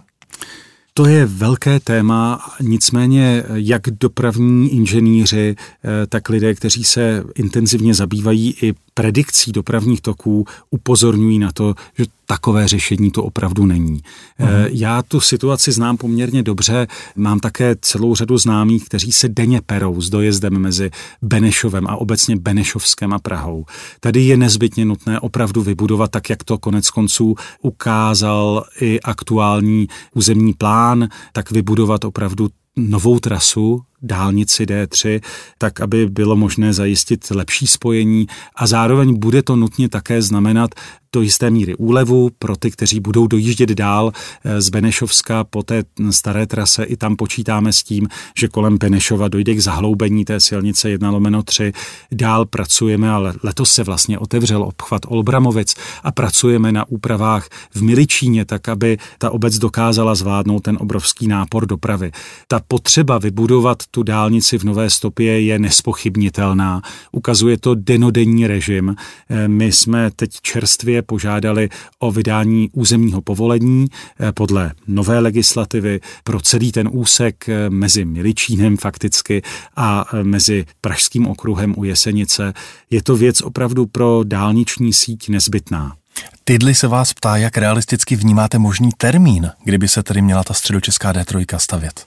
To je velké téma, nicméně jak dopravní inženýři, eh, tak lidé, kteří se intenzivně zabývají i predikcí dopravních toků, upozorňují na to, že takové řešení to opravdu není. Uh-huh. Já tu situaci znám poměrně dobře, mám také celou řadu známých, kteří se denně perou s dojezdem mezi Benešovem a obecně Benešovskem a Prahou. Tady je nezbytně nutné opravdu vybudovat tak, jak to konec konců ukázal i aktuální územní plán, tak vybudovat opravdu novou trasu dálnici D3, tak aby bylo možné zajistit lepší spojení a zároveň bude to nutně také znamenat do jisté míry úlevu pro ty, kteří budou dojíždět dál eh, z Benešovska po té staré trase. I tam počítáme s tím, že kolem Benešova dojde k zahloubení té silnice 1 lomeno 3. Dál pracujeme, ale letos se vlastně otevřel obchvat Olbramovic a pracujeme na úpravách v Miličíně, tak aby ta obec dokázala zvládnout ten obrovský nápor dopravy. Ta potřeba vybudovat tu dálnici v Nové stopě je nespochybnitelná. Ukazuje to denodenní režim. Eh, my jsme teď čerstvě požádali o vydání územního povolení eh, podle nové legislativy pro celý ten úsek eh, mezi Miličínem fakticky a mezi Pražským okruhem u Jesenice. Je to věc opravdu pro dálniční síť nezbytná. Tydli se vás ptá, jak realisticky vnímáte možný termín, kdyby se tedy měla ta středočeská D3 stavět.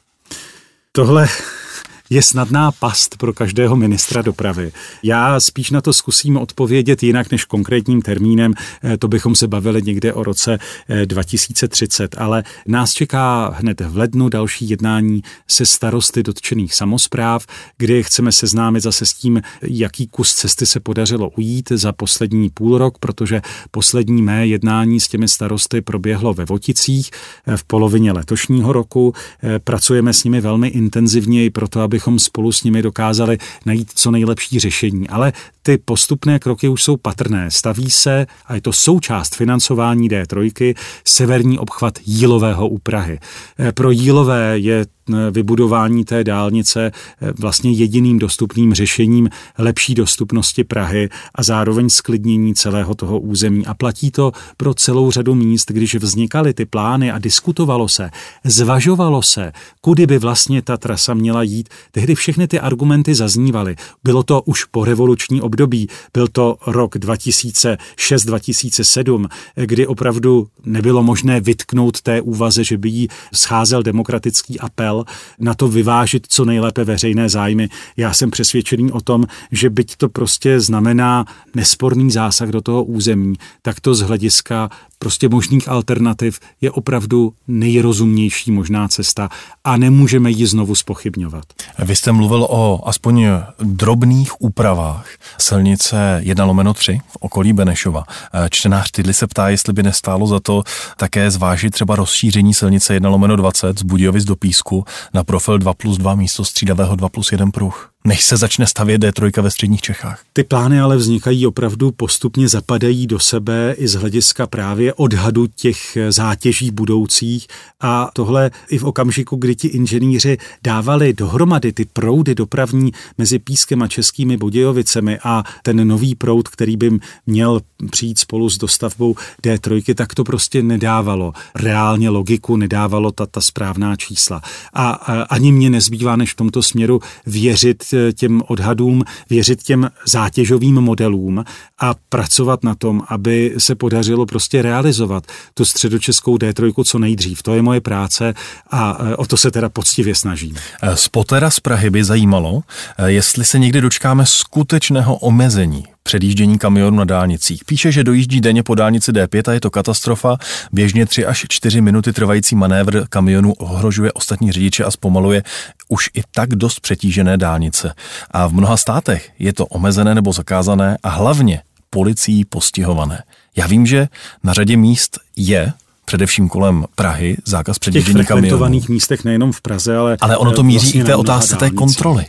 Tohle je snadná past pro každého ministra dopravy. Já spíš na to zkusím odpovědět jinak než konkrétním termínem, eh, to bychom se bavili někde o roce 2030, eh, ale nás čeká hned v lednu další jednání se starosty dotčených samozpráv, kdy chceme seznámit zase s tím, jaký kus cesty se podařilo ujít za poslední půl rok, protože poslední mé jednání s těmi starosty proběhlo ve Voticích eh, v polovině letošního roku. Pracujeme s nimi velmi intenzivně i proto, aby abychom spolu s nimi dokázali najít co nejlepší řešení. Ale ty postupné kroky už jsou patrné. Staví se, a je to součást financování D3, severní obchvat Jílového u Prahy. E, pro Jílové je e, vybudování té dálnice e, vlastně jediným dostupným řešením lepší dostupnosti Prahy a zároveň sklidnění celého toho území. A platí to pro celou řadu míst, když vznikaly ty plány a diskutovalo se, zvažovalo se, kudy by vlastně ta trasa měla jít, tehdy všechny ty argumenty zaznívaly. Bylo to už po revoluční období. Byl to rok 2006-2007, kdy opravdu nebylo možné vytknout té úvaze, že by jí scházel demokratický apel na to vyvážit co nejlépe veřejné zájmy. Já jsem přesvědčený o tom, že byť to prostě znamená nesporný zásah do toho území, tak to z hlediska prostě možných alternativ je opravdu nejrozumnější možná cesta a nemůžeme ji znovu spochybňovat. Vy jste mluvil o aspoň drobných úpravách silnice 1 lomeno 3 v okolí Benešova. Čtenář Tydli se ptá, jestli by nestálo za to také zvážit třeba rozšíření silnice 1 lomeno 20 z Budějovic do Písku na profil 2 plus 2 místo střídavého 2 plus 1 pruh. Než se začne stavět D3 ve středních Čechách. Ty plány ale vznikají opravdu postupně, zapadají do sebe i z hlediska právě odhadu těch zátěží budoucích a tohle i v okamžiku, kdy ti inženýři dávali dohromady ty proudy dopravní mezi Pískem a Českými Budějovicemi a ten nový proud, který by měl přijít spolu s dostavbou D3, tak to prostě nedávalo reálně logiku, nedávalo ta, ta správná čísla. A, a ani mě nezbývá, než v tomto směru věřit těm odhadům, věřit těm zátěžovým modelům a pracovat na tom, aby se podařilo prostě realizovat tu středočeskou D3 co nejdřív. To je moje práce a eh, o to se teda poctivě snažím. Spotera z Prahy by zajímalo, eh, jestli se někdy dočkáme skutečného omezení předjíždění kamionů na dálnicích. Píše, že dojíždí denně po dálnici D5 a je to katastrofa. Běžně 3 až 4 minuty trvající manévr kamionů ohrožuje ostatní řidiče a zpomaluje už i tak dost přetížené dálnice. A v mnoha státech je to omezené nebo zakázané a hlavně policií postihované. Já vím, že na řadě míst je především kolem Prahy, zákaz předjíždění kamionů. V místech nejenom v Praze, ale... Ale ono to míří vlastně i té otázce té kontroly.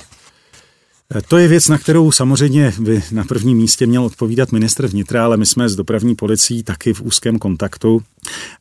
To je věc, na kterou samozřejmě by na prvním místě měl odpovídat ministr vnitra, ale my jsme s dopravní policií taky v úzkém kontaktu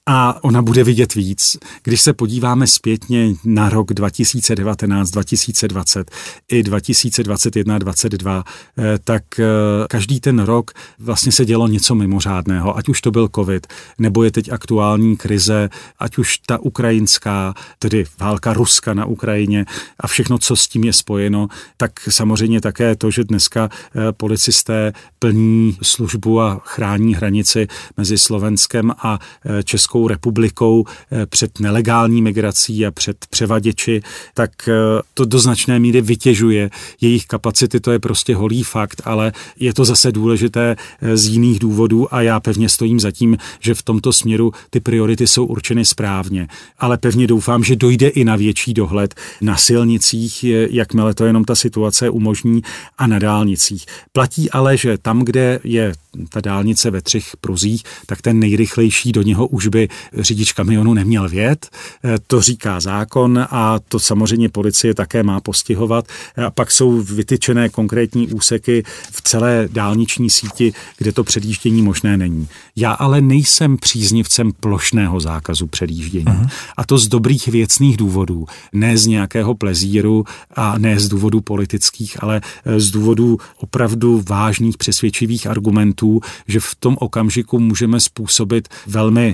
a ona bude vidět víc. Když se podíváme zpětně na rok 2019, 2020 i 2021, 2022, eh, tak eh, každý ten rok vlastně se dělo něco mimořádného, ať už to byl covid, nebo je teď aktuální krize, ať už ta ukrajinská, tedy válka Ruska na Ukrajině a všechno, co s tím je spojeno, tak samozřejmě také to, že dneska eh, policisté plní službu a chrání hranici mezi Slovenskem a Českou republikou eh, před nelegální migrací a před převaděči, tak eh, to do značné míry vytěžuje jejich kapacity, to je prostě holý fakt, ale je to zase důležité eh, z jiných důvodů a já pevně stojím za tím, že v tomto směru ty priority jsou určeny správně. Ale pevně doufám, že dojde i na větší dohled na silnicích, jakmile to jenom ta situace umožní, a na dálnicích. Platí ale, že tam, kde je ta dálnice ve třech pruzích, tak ten nejrychlejší do něho už by řidič kamionu neměl vět. E, to říká zákon a to samozřejmě policie také má postihovat. A pak jsou vytyčené konkrétní úseky v celé dálniční síti, kde to předjíždění možné není. Já ale nejsem příznivcem plošného zákazu předjíždění. Uh-huh. A to z dobrých věcných důvodů. Ne z nějakého plezíru a ne z důvodů politických, ale z důvodů opravdu vážných přesvědčivých argumentů že v tom okamžiku můžeme způsobit velmi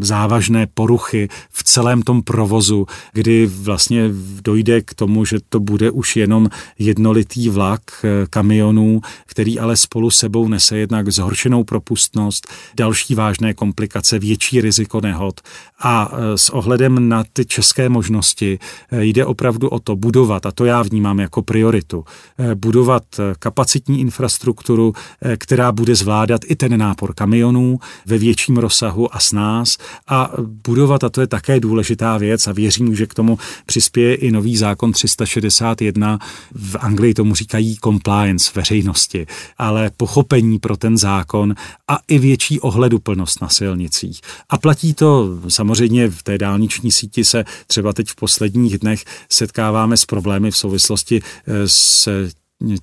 závažné poruchy v celém tom provozu, kdy vlastně dojde k tomu, že to bude už jenom jednolitý vlak eh, kamionů, který ale spolu sebou nese jednak zhoršenou propustnost, další vážné komplikace, větší riziko nehod. A eh, s ohledem na ty české možnosti eh, jde opravdu o to budovat, a to já vnímám jako prioritu, budovat kapacitní infrastrukturu, která bude zvládat i ten nápor kamionů ve větším rozsahu a s nás nás a budovat, a to je také důležitá věc a věřím, že k tomu přispěje i nový zákon 361, v Anglii tomu říkají compliance veřejnosti, ale pochopení pro ten zákon a i větší ohleduplnost na silnicích. A platí to samozřejmě v té dálniční síti se třeba teď v posledních dnech setkáváme s problémy v souvislosti eh, s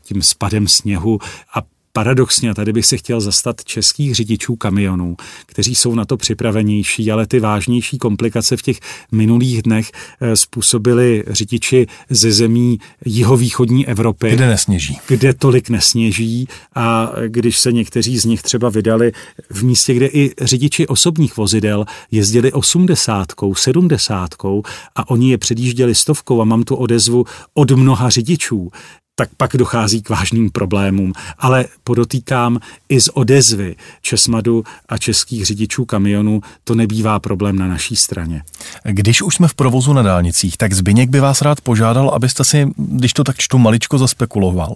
tím spadem sněhu a Paradoxně, tady bych se chtěl zastat českých řidičů kamionů, kteří jsou na to připravenější, ale ty vážnější komplikace v těch minulých dnech eh, způsobili řidiči ze zemí jihovýchodní Evropy. Kde nesněží. Kde tolik nesněží a když se někteří z nich třeba vydali v místě, kde i řidiči osobních vozidel jezdili osmdesátkou, sedmdesátkou a oni je předjížděli stovkou a mám tu odezvu od mnoha řidičů, tak pak dochází k vážným problémům. Ale podotýkám, i z odezvy Česmadu a českých řidičů kamionů to nebývá problém na naší straně. Když už jsme v provozu na dálnicích, tak Zbyněk by vás rád požádal, abyste si, když to tak čtu, maličko zaspekuloval.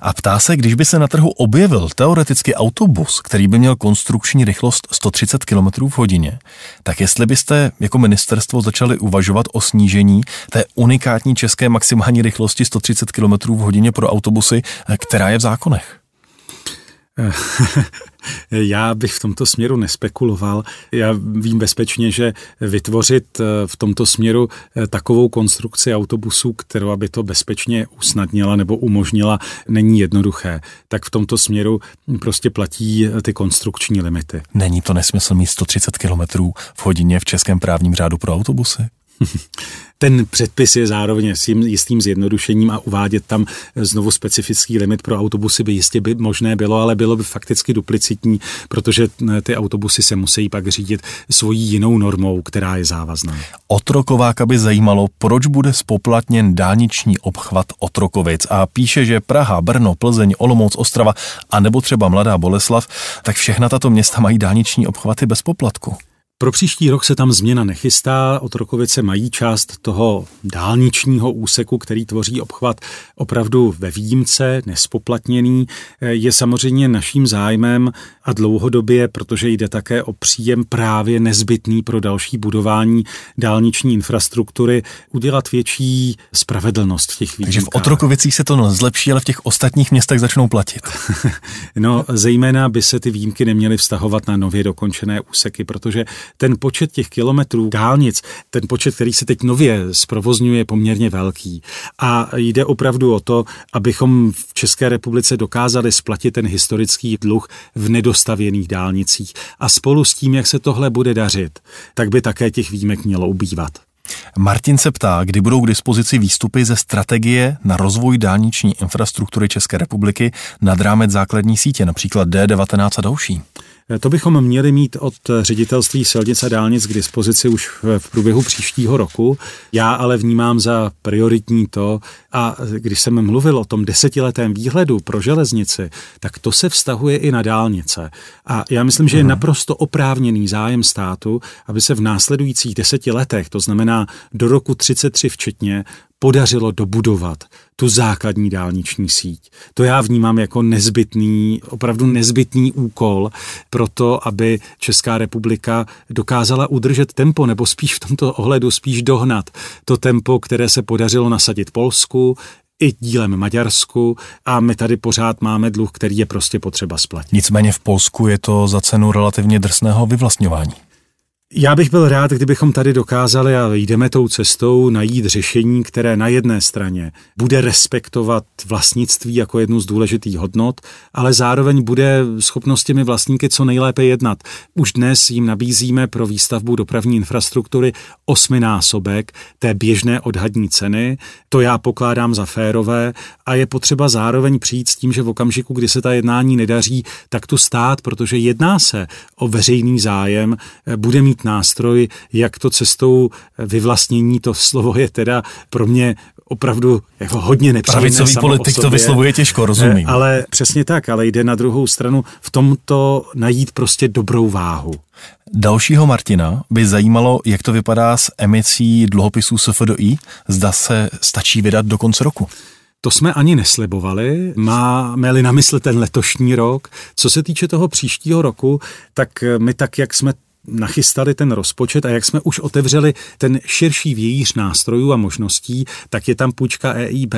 A ptá se, když by se na trhu objevil teoreticky autobus, který by měl konstrukční rychlost 130 km v hodině, tak jestli byste jako ministerstvo začali uvažovat o snížení té unikátní české maximální rychlosti 130 km v hodině hodině pro autobusy, která je v zákonech? Já bych v tomto směru nespekuloval. Já vím bezpečně, že vytvořit eh, v tomto směru eh, takovou konstrukci autobusů, kterou by to bezpečně usnadnila nebo umožnila, není jednoduché. Tak v tomto směru prostě platí eh, ty konstrukční limity. Není to nesmysl mít 130 km v hodině v českém právním řádu pro autobusy? Ten předpis je zároveň s tím jistým zjednodušením a uvádět tam znovu specifický limit pro autobusy by jistě by možné bylo, ale bylo by fakticky duplicitní, protože ty autobusy se musí pak řídit svojí jinou normou, která je závazná. Otrokováka by zajímalo, proč bude spoplatněn dálniční obchvat Otrokovic a píše, že Praha, Brno, Plzeň, Olomouc, Ostrava a nebo třeba Mladá Boleslav, tak všechna tato města mají dálniční obchvaty bez poplatku. Pro příští rok se tam změna nechystá. Otrokovice mají část toho dálničního úseku, který tvoří obchvat opravdu ve výjimce, nespoplatněný. Je samozřejmě naším zájmem a dlouhodobě, protože jde také o příjem právě nezbytný pro další budování dálniční infrastruktury, udělat větší spravedlnost v těch výjimkách. Takže v Otrokovicích se to zlepší, ale v těch ostatních městech začnou platit. no, zejména by se ty výjimky neměly vztahovat na nově dokončené úseky, protože ten počet těch kilometrů dálnic, ten počet, který se teď nově zprovozňuje, je poměrně velký. A jde opravdu o to, abychom v České republice dokázali splatit ten historický dluh v nedostavěných dálnicích. A spolu s tím, jak se tohle bude dařit, tak by také těch výjimek mělo ubývat. Martin se ptá, kdy budou k dispozici výstupy ze strategie na rozvoj dálniční infrastruktury České republiky nad rámec základní sítě, například D19 a další. To bychom měli mít od ředitelství silnic a dálnic k dispozici už v průběhu příštího roku. Já ale vnímám za prioritní to, a když jsem mluvil o tom desetiletém výhledu pro železnici, tak to se vztahuje i na dálnice. A já myslím, že je naprosto oprávněný zájem státu, aby se v následujících deseti letech, to znamená do roku 33 včetně, podařilo dobudovat tu základní dálniční síť. To já vnímám jako nezbytný, opravdu nezbytný úkol pro to, aby Česká republika dokázala udržet tempo, nebo spíš v tomto ohledu spíš dohnat to tempo, které se podařilo nasadit Polsku, i dílem Maďarsku a my tady pořád máme dluh, který je prostě potřeba splatit. Nicméně v Polsku je to za cenu relativně drsného vyvlastňování. Já bych byl rád, kdybychom tady dokázali a jdeme tou cestou najít řešení, které na jedné straně bude respektovat vlastnictví jako jednu z důležitých hodnot, ale zároveň bude schopnost těmi vlastníky co nejlépe jednat. Už dnes jim nabízíme pro výstavbu dopravní infrastruktury osminásobek té běžné odhadní ceny. To já pokládám za férové a je potřeba zároveň přijít s tím, že v okamžiku, kdy se ta jednání nedaří, tak tu stát, protože jedná se o veřejný zájem, bude mít nástroj, jak to cestou vyvlastnění, to slovo je teda pro mě opravdu jako hodně nepříjemné. Pravicový politik to vyslovuje těžko, rozumím. Eh, ale přesně tak, ale jde na druhou stranu v tomto najít prostě dobrou váhu. Dalšího Martina by zajímalo, jak to vypadá s emisí dluhopisů SFDI. Zda se stačí vydat do konce roku. To jsme ani neslibovali. Máme-li na mysli ten letošní rok. Co se týče toho příštího roku, tak my tak, jak jsme nachystali ten rozpočet a jak jsme už otevřeli ten širší vějíř nástrojů a možností, tak je tam půjčka EIB,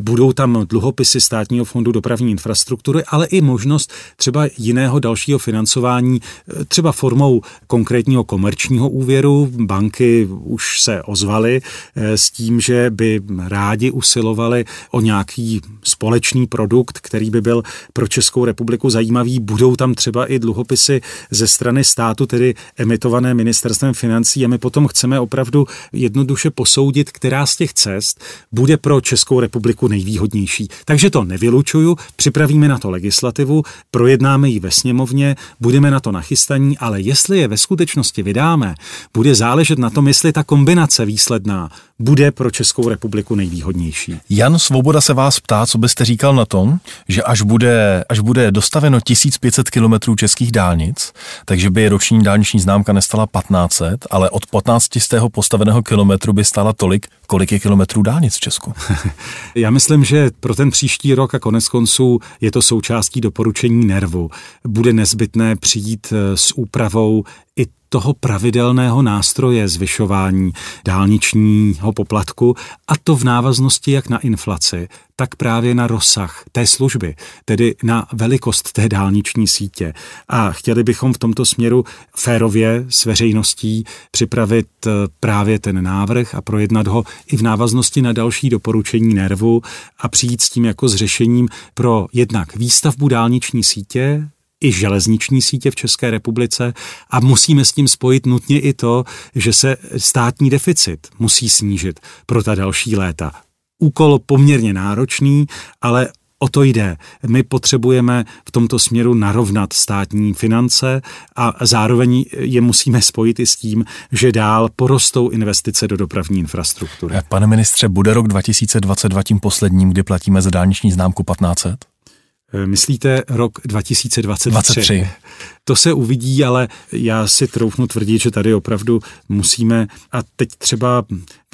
budou tam dluhopisy státního fondu dopravní infrastruktury, ale i možnost třeba jiného dalšího financování, třeba formou konkrétního komerčního úvěru. Banky už se ozvaly eh, s tím, že by rádi usilovali o nějaký společný produkt, který by byl pro Českou republiku zajímavý. Budou tam třeba i dluhopisy ze strany státu, tedy emitované ministerstvem financí a my potom chceme opravdu jednoduše posoudit, která z těch cest bude pro Českou republiku nejvýhodnější. Takže to nevylučuju, připravíme na to legislativu, projednáme ji ve sněmovně, budeme na to nachystaní, ale jestli je ve skutečnosti vydáme, bude záležet na tom, jestli ta kombinace výsledná bude pro Českou republiku nejvýhodnější. Jan Svoboda se vás ptá, co byste říkal na tom, že až bude, až bude dostaveno 1500 kilometrů českých dálnic, takže by roční dálniční známka nestala 1500, ale od 15 z toho postaveného kilometru by stála tolik, kolik je kilometrů dálnic v Česku. Já myslím, že pro ten příští rok a konec konců je to součástí doporučení nervu. Bude nezbytné přijít eh, s úpravou i toho pravidelného nástroje zvyšování dálničního poplatku a to v návaznosti jak na inflaci, tak právě na rozsah té služby, tedy na velikost té dálniční sítě. A chtěli bychom v tomto směru férově s veřejností připravit eh, právě ten návrh a projednat ho i v návaznosti na další doporučení nervu a přijít s tím jako s řešením pro jednak výstavbu dálniční sítě, i železniční sítě v České republice a musíme s tím spojit nutně i to, že se státní deficit musí snížit pro ta další léta. Úkol poměrně náročný, ale O to jde. My potřebujeme v tomto směru narovnat státní finance a zároveň je musíme spojit i s tím, že dál porostou investice do dopravní infrastruktury. Pane ministře, bude rok 2022 tím posledním, kdy platíme za dálniční známku 1500? Eh, myslíte rok 2023? 23. To se uvidí, ale já si troufnu tvrdit, že tady opravdu musíme, a teď třeba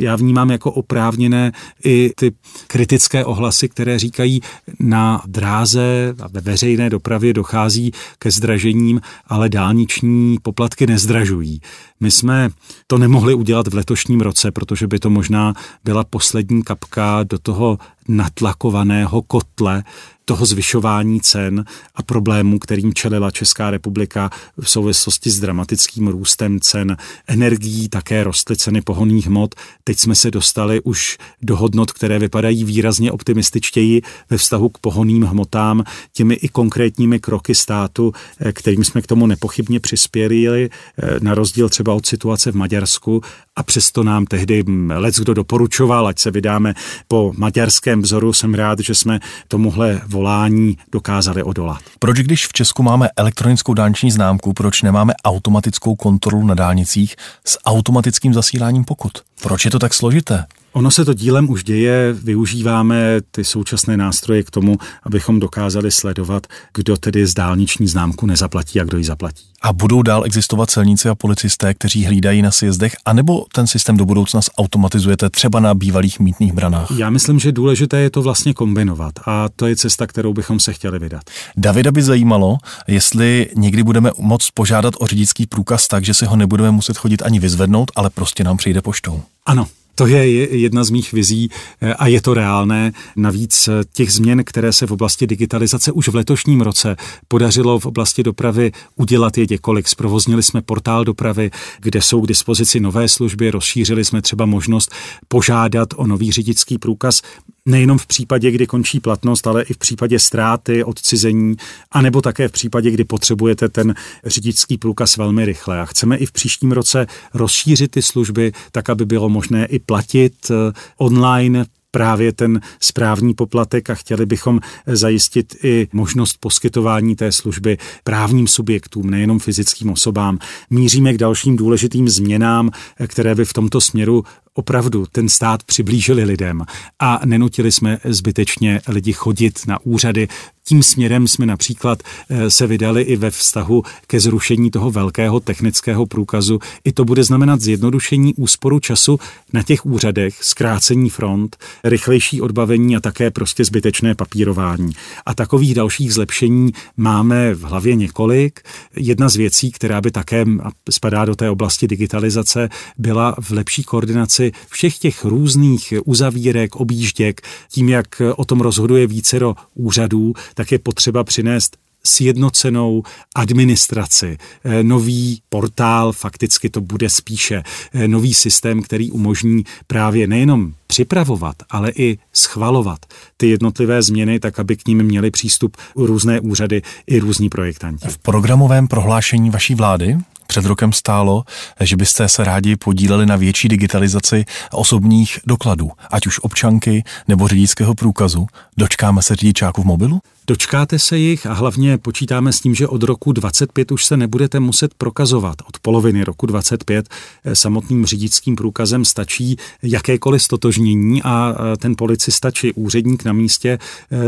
já vnímám jako oprávněné i ty kritické ohlasy, které říkají, na dráze a ve veřejné dopravě dochází ke zdražením, ale dálniční poplatky nezdražují. My jsme to nemohli udělat v letošním roce, protože by to možná byla poslední kapka do toho natlakovaného kotle toho zvyšování cen a problémů, kterým čelila Česká republika v souvislosti s dramatickým růstem cen energií, také rostly ceny pohonných hmot. Teď jsme se dostali už do hodnot, které vypadají výrazně optimističtěji ve vztahu k pohonným hmotám, těmi i konkrétními kroky státu, eh, kterým jsme k tomu nepochybně přispěli, eh, na rozdíl třeba od situace v Maďarsku a přesto nám tehdy lec kdo doporučoval, ať se vydáme po maďarském vzoru. Jsem rád, že jsme tomuhle volání dokázali odolat. Proč, když v Česku máme elektronickou dálniční známku, proč nemáme automatickou kontrolu na dálnicích s automatickým zasíláním pokut? Proč je to tak složité? Ono se to dílem už děje, využíváme ty současné nástroje k tomu, abychom dokázali sledovat, kdo tedy z dálniční známku nezaplatí a kdo ji zaplatí. A budou dál existovat celníci a policisté, kteří hlídají na sjezdech, anebo ten systém do budoucna automatizujete třeba na bývalých mítných branách? Já myslím, že důležité je to vlastně kombinovat a to je cesta, kterou bychom se chtěli vydat. Davida by zajímalo, jestli někdy budeme moct požádat o řidičský průkaz tak, že si ho nebudeme muset chodit ani vyzvednout, ale prostě nám přijde poštou. Ano, to je jedna z mých vizí eh, a je to reálné. Navíc eh, těch změn, které se v oblasti digitalizace už v letošním roce podařilo v oblasti dopravy udělat je několik. Zprovoznili jsme portál dopravy, kde jsou k dispozici nové služby, rozšířili jsme třeba možnost požádat o nový řidičský průkaz nejenom v případě, kdy končí platnost, ale i v případě ztráty, odcizení, anebo také v případě, kdy potřebujete ten řidičský průkaz velmi rychle. A chceme i v příštím roce rozšířit ty služby tak, aby bylo možné i platit eh, online právě ten správní poplatek a chtěli bychom zajistit i možnost poskytování té služby právním subjektům, nejenom fyzickým osobám. Míříme k dalším důležitým změnám, které by v tomto směru opravdu ten stát přiblížili lidem a nenutili jsme zbytečně lidi chodit na úřady. Tím směrem jsme například eh, se vydali i ve vztahu ke zrušení toho velkého technického průkazu. I to bude znamenat zjednodušení úsporu času na těch úřadech, zkrácení front, rychlejší odbavení a také prostě zbytečné papírování. A takových dalších zlepšení máme v hlavě několik. Jedna z věcí, která by také spadá do té oblasti digitalizace, byla v lepší koordinaci všech těch různých uzavírek, objížděk, tím, jak o tom rozhoduje vícero úřadů, tak je potřeba přinést sjednocenou administraci, eh, nový portál, fakticky to bude spíše eh, nový systém, který umožní právě nejenom připravovat, ale i schvalovat ty jednotlivé změny, tak aby k ním měli přístup různé úřady i různí projektanti. V programovém prohlášení vaší vlády před rokem stálo, že byste se rádi podíleli na větší digitalizaci osobních dokladů, ať už občanky nebo řidičského průkazu. Dočkáme se řidičáků v mobilu? Dočkáte se jich a hlavně počítáme s tím, že od roku 25 už se nebudete muset prokazovat. Od poloviny roku 25 eh, samotným řidičským průkazem stačí jakékoliv stotožnění umožnění a ten policista či úředník na místě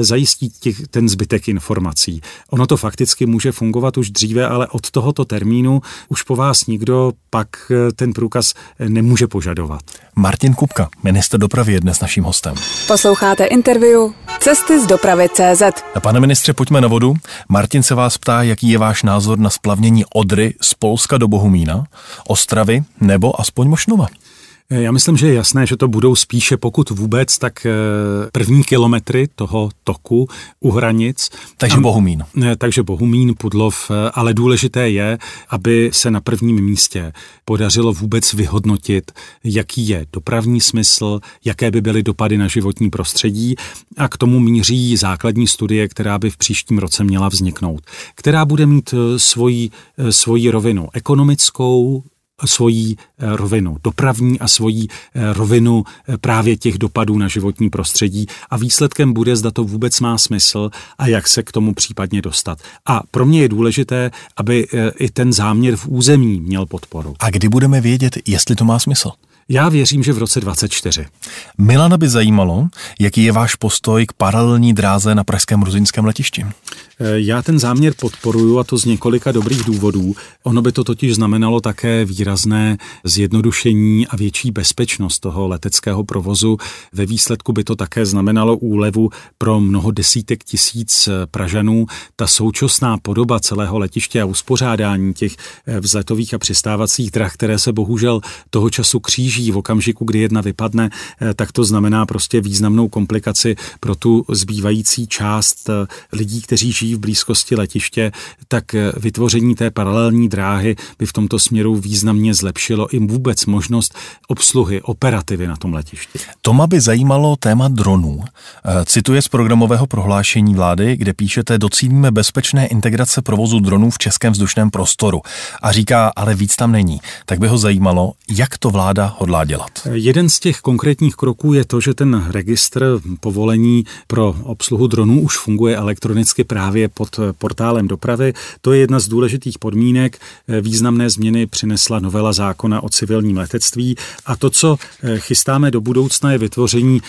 zajistí těch, ten zbytek informací. Ono to fakticky může fungovat už dříve, ale od tohoto termínu už po vás nikdo pak ten průkaz nemůže požadovat. Martin Kupka, minister dopravy, je dnes naším hostem. Posloucháte interview Cesty z dopravy CZ. Pane ministře, pojďme na vodu. Martin se vás ptá, jaký je váš názor na splavnění Odry z Polska do Bohumína, Ostravy nebo aspoň Mošnova. Eh, já myslím, že je jasné, že to budou spíše, pokud vůbec, tak eh, první kilometry toho toku u hranic. Takže Bohumín. Takže Bohumín, Pudlov, eh, ale důležité je, aby se na prvním místě podařilo vůbec vyhodnotit, jaký je dopravní smysl, jaké by byly dopady na životní prostředí a k tomu míří základní studie, která by v příštím roce měla vzniknout, která bude mít svoji, svoji rovinu ekonomickou, svoji eh, rovinu dopravní a svoji eh, rovinu eh, právě těch dopadů na životní prostředí a výsledkem bude, zda to vůbec má smysl a jak se k tomu případně dostat. A pro mě je důležité, aby i ten záměr v území měl podporu. A kdy budeme vědět, jestli to má smysl? Já věřím, že v roce 24. Milana by zajímalo, jaký je váš postoj k paralelní dráze na pražském ruzinském letišti. Eh, já ten záměr podporuju a to z několika dobrých důvodů. Ono by to totiž znamenalo také výrazné zjednodušení a větší bezpečnost toho leteckého provozu. Ve výsledku by to také znamenalo úlevu pro mnoho desítek tisíc eh, Pražanů. Ta současná podoba celého letiště a uspořádání těch eh, vzletových a přistávacích drah, které se bohužel toho času kříží v okamžiku, kdy jedna vypadne, tak to znamená prostě významnou komplikaci pro tu zbývající část lidí, kteří žijí žijí v blízkosti letiště, tak eh, vytvoření té paralelní dráhy by v tomto směru významně zlepšilo i vůbec možnost obsluhy, operativy na tom letišti. Toma by zajímalo téma dronů. Eh, cituje z programového prohlášení vlády, kde píšete, docílíme bezpečné integrace provozu dronů v českém vzdušném prostoru. A říká, ale víc tam není. Tak by ho zajímalo, jak to vláda hodlá dělat. Jeden z těch konkrétních kroků je to, že ten registr povolení pro obsluhu dronů už funguje elektronicky právě právě pod portálem dopravy. To je jedna z důležitých podmínek. Významné změny přinesla novela zákona o civilním letectví a to, co chystáme do budoucna, je vytvoření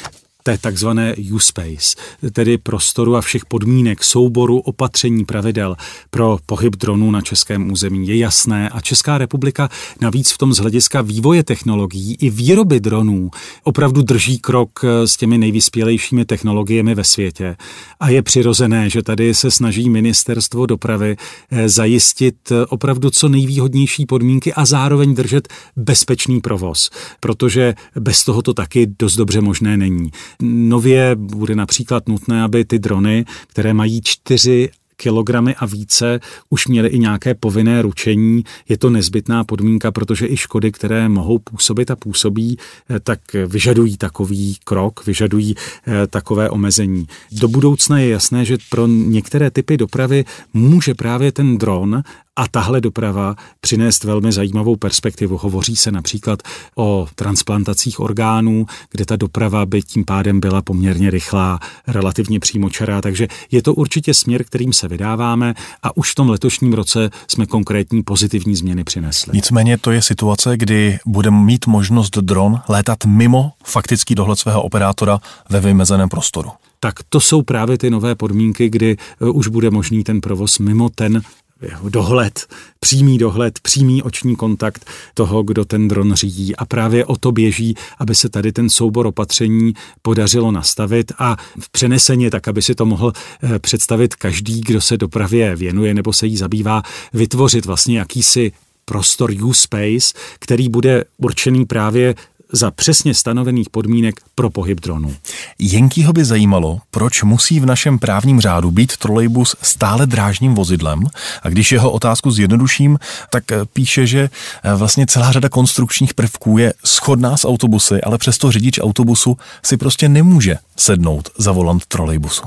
té takzvané U-Space, tedy prostoru a všech podmínek, souboru opatření pravidel pro pohyb dronů na českém území je jasné a Česká republika navíc v tom z hlediska vývoje technologií i výroby dronů opravdu drží krok s těmi nejvyspělejšími technologiemi ve světě. A je přirozené, že tady se snaží ministerstvo dopravy eh, zajistit opravdu co nejvýhodnější podmínky a zároveň držet bezpečný provoz, protože bez toho to taky dost dobře možné není. Nově bude například nutné, aby ty drony, které mají čtyři kilogramy a více už měly i nějaké povinné ručení. Je to nezbytná podmínka, protože i škody, které mohou působit a působí, eh, tak vyžadují takový krok, vyžadují eh, takové omezení. Do budoucna je jasné, že pro některé typy dopravy může právě ten dron a tahle doprava přinést velmi zajímavou perspektivu. Hovoří se například o transplantacích orgánů, kde ta doprava by tím pádem byla poměrně rychlá, relativně přímočará, takže je to určitě směr, kterým se vydáváme a už v tom letošním roce jsme konkrétní pozitivní změny přinesli. Nicméně to je situace, kdy budeme mít možnost dron létat mimo faktický dohled svého operátora ve vymezeném prostoru tak to jsou právě ty nové podmínky, kdy eh, už bude možný ten provoz mimo ten jeho dohled, přímý dohled, přímý oční kontakt toho, kdo ten dron řídí. A právě o to běží, aby se tady ten soubor opatření podařilo nastavit a v přeneseně, tak aby si to mohl eh, představit každý, kdo se dopravě věnuje nebo se jí zabývá, vytvořit vlastně jakýsi prostor U-Space, který bude určený právě za přesně stanovených podmínek pro pohyb dronů. Jenkýho by zajímalo, proč musí v našem právním řádu být trolejbus stále drážním vozidlem a když jeho otázku zjednoduším, tak eh, píše, že eh, vlastně celá řada konstrukčních prvků je schodná s autobusy, ale přesto řidič autobusu si prostě nemůže sednout za volant trolejbusu.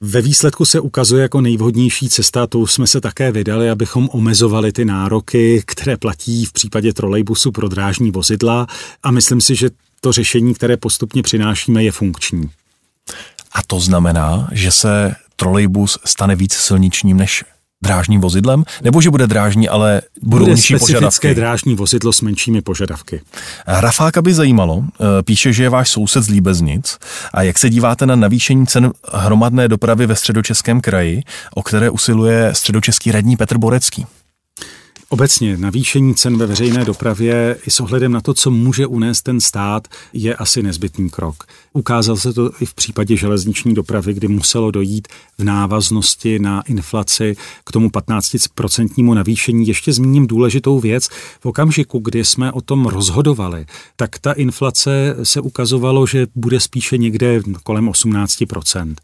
Ve výsledku se ukazuje jako nejvhodnější cesta, tu jsme se také vydali, abychom omezovali ty nároky, které platí v případě trolejbusu pro drážní vozidla a myslím si, že to řešení, které postupně přinášíme, je funkční. A to znamená, že se trolejbus stane víc silničním než drážním vozidlem, nebo že bude drážní, ale budou bude nižší požadavky? drážní vozidlo s menšími požadavky. Rafáka by zajímalo, eh, píše, že je váš soused z Líbeznic a jak se díváte na navýšení cen hromadné dopravy ve středočeském kraji, o které usiluje středočeský radní Petr Borecký? Obecně navýšení cen ve veřejné dopravě i s ohledem na to, co může unést ten stát, je asi nezbytný krok. Ukázal se to i v případě železniční dopravy, kdy muselo dojít v návaznosti na inflaci k tomu 15% navýšení. Ještě zmíním důležitou věc. V okamžiku, kdy jsme o tom rozhodovali, tak ta inflace se ukazovalo, že bude spíše někde kolem 18%.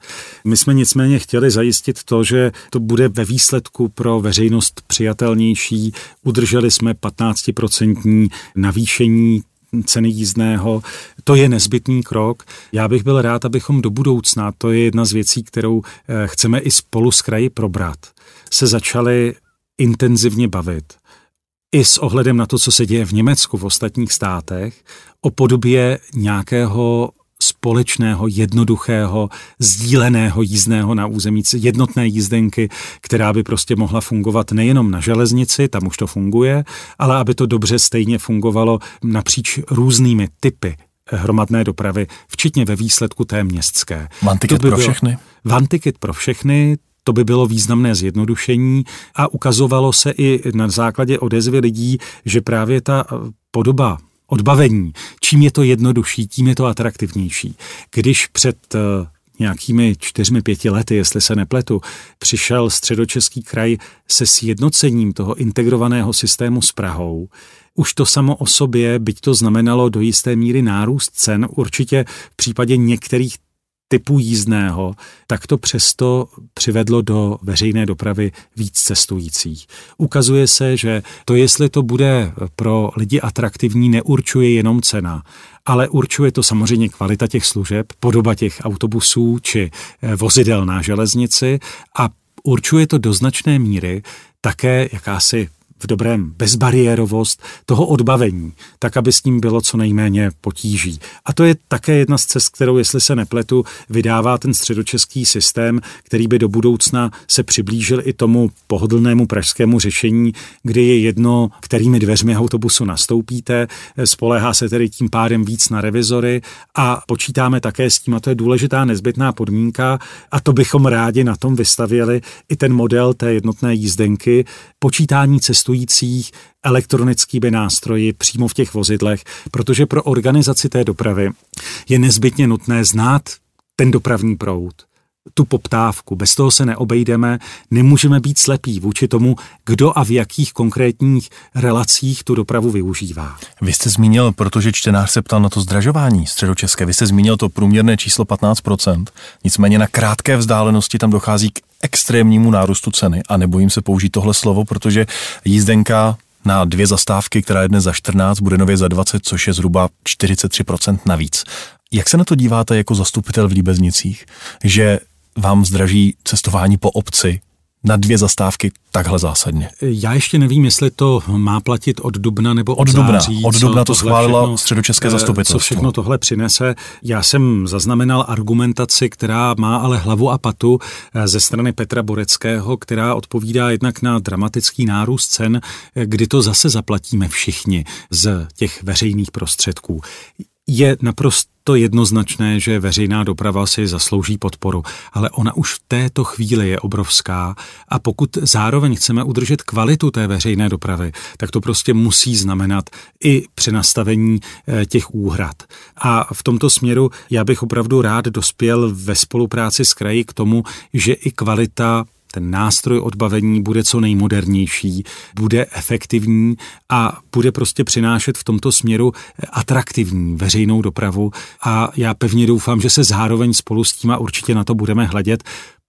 My jsme nicméně chtěli zajistit to, že to bude ve výsledku pro veřejnost přijatelnější. Udrželi jsme 15% navýšení ceny jízdného. To je nezbytný krok. Já bych byl rád, abychom do budoucna, to je jedna z věcí, kterou eh, chceme i spolu s kraji probrat, se začali intenzivně bavit i s ohledem na to, co se děje v Německu, v ostatních státech, o podobě nějakého společného, jednoduchého, sdíleného jízdného na území, jednotné jízdenky, která by prostě mohla fungovat nejenom na železnici, tam už to funguje, ale aby to dobře stejně fungovalo napříč různými typy hromadné dopravy, včetně ve výsledku té městské. One ticket by pro všechny? One ticket pro všechny, to by bylo významné zjednodušení a ukazovalo se i na základě odezvy lidí, že právě ta podoba odbavení. Čím je to jednodušší, tím je to atraktivnější. Když před eh, nějakými čtyřmi, pěti lety, jestli se nepletu, přišel středočeský kraj se sjednocením toho integrovaného systému s Prahou, už to samo o sobě, byť to znamenalo do jisté míry nárůst cen, určitě v případě některých typu jízdného, tak to přesto přivedlo do veřejné dopravy víc cestujících. Ukazuje se, že to, jestli to bude pro lidi atraktivní, neurčuje jenom cena, ale určuje to samozřejmě kvalita těch služeb, podoba těch autobusů či eh, vozidel na železnici a určuje to do značné míry také jakási v dobrém bezbariérovost toho odbavení, tak aby s ním bylo co nejméně potíží. A to je také jedna z cest, kterou, jestli se nepletu, vydává ten středočeský systém, který by do budoucna se přiblížil i tomu pohodlnému pražskému řešení, kdy je jedno, kterými dveřmi autobusu nastoupíte, spolehá se tedy tím pádem víc na revizory a počítáme také s tím, a to je důležitá nezbytná podmínka, a to bychom rádi na tom vystavili i ten model té jednotné jízdenky, počítání cestujících elektronickými nástroji přímo v těch vozidlech, protože pro organizaci té dopravy je nezbytně nutné znát ten dopravní proud, tu poptávku. Bez toho se neobejdeme, nemůžeme být slepí vůči tomu, kdo a v jakých konkrétních relacích tu dopravu využívá. Vy jste zmínil, protože čtenář se ptal na to zdražování středočeské, vy jste zmínil to průměrné číslo 15%, nicméně na krátké vzdálenosti tam dochází k extrémnímu nárůstu ceny a nebojím se použít tohle slovo, protože jízdenka na dvě zastávky, která je dnes za 14, bude nově za 20, což je zhruba 43% navíc. Jak se na to díváte jako zastupitel v Líbeznicích, že vám zdraží cestování po obci na dvě zastávky takhle zásadně. Já ještě nevím, jestli to má platit od dubna nebo od, od dubna. září. Od dubna to schválilo středočeské eh, zastupitelstvo. Co všechno tohle přinese. Já jsem zaznamenal argumentaci, která má ale hlavu a patu eh, ze strany Petra Boreckého, která odpovídá jednak na dramatický nárůst cen, eh, kdy to zase zaplatíme všichni z těch veřejných prostředků je naprosto jednoznačné, že veřejná doprava si zaslouží podporu, ale ona už v této chvíli je obrovská a pokud zároveň chceme udržet kvalitu té veřejné dopravy, tak to prostě musí znamenat i přenastavení eh, těch úhrad. A v tomto směru já bych opravdu rád dospěl ve spolupráci s kraji k tomu, že i kvalita ten nástroj odbavení bude co nejmodernější, bude efektivní a bude prostě přinášet v tomto směru atraktivní veřejnou dopravu a já pevně doufám, že se zároveň spolu s tím a určitě na to budeme hledět,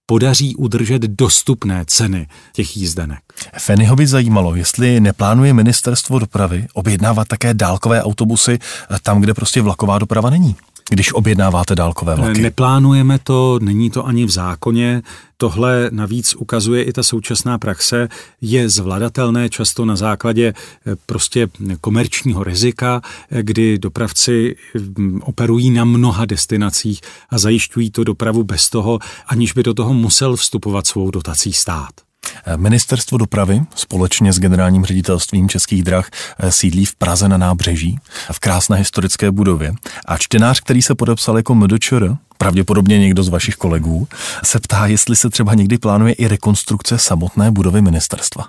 podaří udržet dostupné ceny těch jízdenek. Fenyho by zajímalo, jestli neplánuje ministerstvo dopravy objednávat také dálkové autobusy tam, kde prostě vlaková doprava není když objednáváte dálkové vlaky? Neplánujeme to, není to ani v zákoně. Tohle navíc ukazuje i ta současná praxe, je zvladatelné často na základě eh, prostě komerčního rizika, eh, kdy dopravci hm, operují na mnoha destinacích a zajišťují to dopravu bez toho, aniž by do toho musel vstupovat svou dotací stát. Ministerstvo dopravy společně s generálním ředitelstvím Českých drah sídlí v Praze na nábřeží v krásné historické budově. A čtenář, který se podepsal jako MDČR, pravděpodobně někdo z vašich kolegů, se ptá, jestli se třeba někdy plánuje i rekonstrukce samotné budovy ministerstva.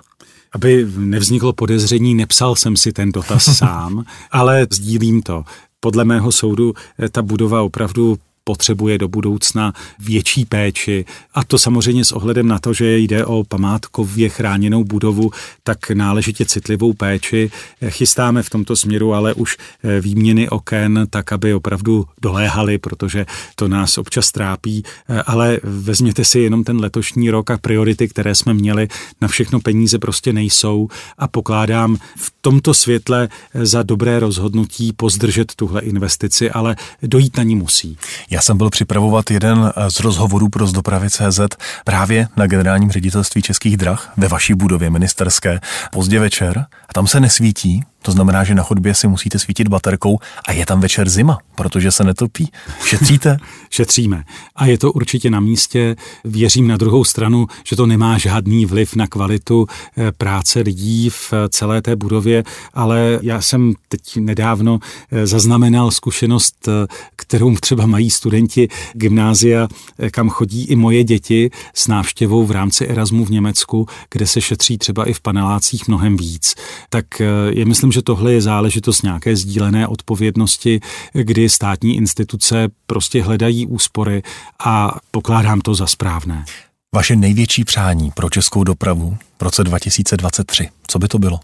Aby nevzniklo podezření, nepsal jsem si ten dotaz sám, ale sdílím to. Podle mého soudu ta budova opravdu potřebuje do budoucna větší péči. A to samozřejmě s ohledem na to, že jde o památkově chráněnou budovu, tak náležitě citlivou péči. Chystáme v tomto směru ale už eh, výměny oken, tak aby opravdu doléhaly, protože to nás občas trápí. Eh, ale vezměte si jenom ten letošní rok a priority, které jsme měli, na všechno peníze prostě nejsou a pokládám v tomto světle eh, za dobré rozhodnutí pozdržet tuhle investici, ale dojít na ní musí. Já jsem byl připravovat jeden eh, z rozhovorů pro zdopravy CZ právě na generálním ředitelství Českých drah ve vaší budově ministerské pozdě večer a tam se nesvítí, to znamená, že na chodbě si musíte svítit baterkou a je tam večer zima, protože se netopí. Šetříte? Šetříme. A je to určitě na místě. Věřím na druhou stranu, že to nemá žádný vliv na kvalitu eh, práce lidí v eh, celé té budově, ale já jsem teď nedávno eh, zaznamenal zkušenost, kterou třeba mají studenti gymnázia, kam chodí i moje děti s návštěvou v rámci Erasmu v Německu, kde se šetří třeba i v panelácích mnohem víc. Tak je myslím, že tohle je záležitost nějaké sdílené odpovědnosti, kdy státní instituce prostě hledají úspory a pokládám to za správné. Vaše největší přání pro českou dopravu v roce 2023, co by to bylo?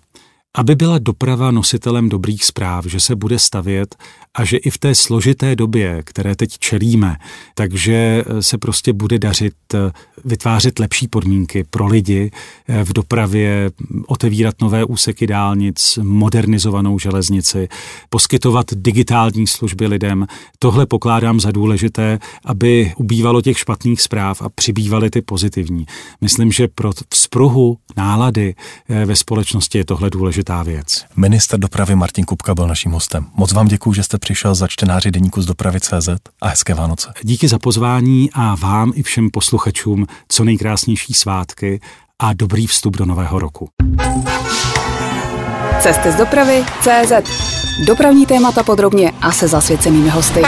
Aby byla doprava nositelem dobrých zpráv, že se bude stavět a že i v té složité době, které teď čelíme, takže se prostě bude dařit eh, vytvářet lepší podmínky pro lidi eh, v dopravě, otevírat nové úseky dálnic, modernizovanou železnici, poskytovat digitální služby lidem. Tohle pokládám za důležité, aby ubývalo těch špatných zpráv a přibývaly ty pozitivní. Myslím, že pro vzpruhu nálady eh, ve společnosti je tohle důležitá věc. Minister dopravy Martin Kupka byl naším hostem. Moc vám děkuji, že jste přišel za čtenáři deníku z dopravy CZ a hezké Vánoce. Díky za pozvání a vám i všem posluchačům co nejkrásnější svátky a dobrý vstup do nového roku. Cesty z dopravy CZ. Dopravní témata podrobně a se zasvěcenými hosty.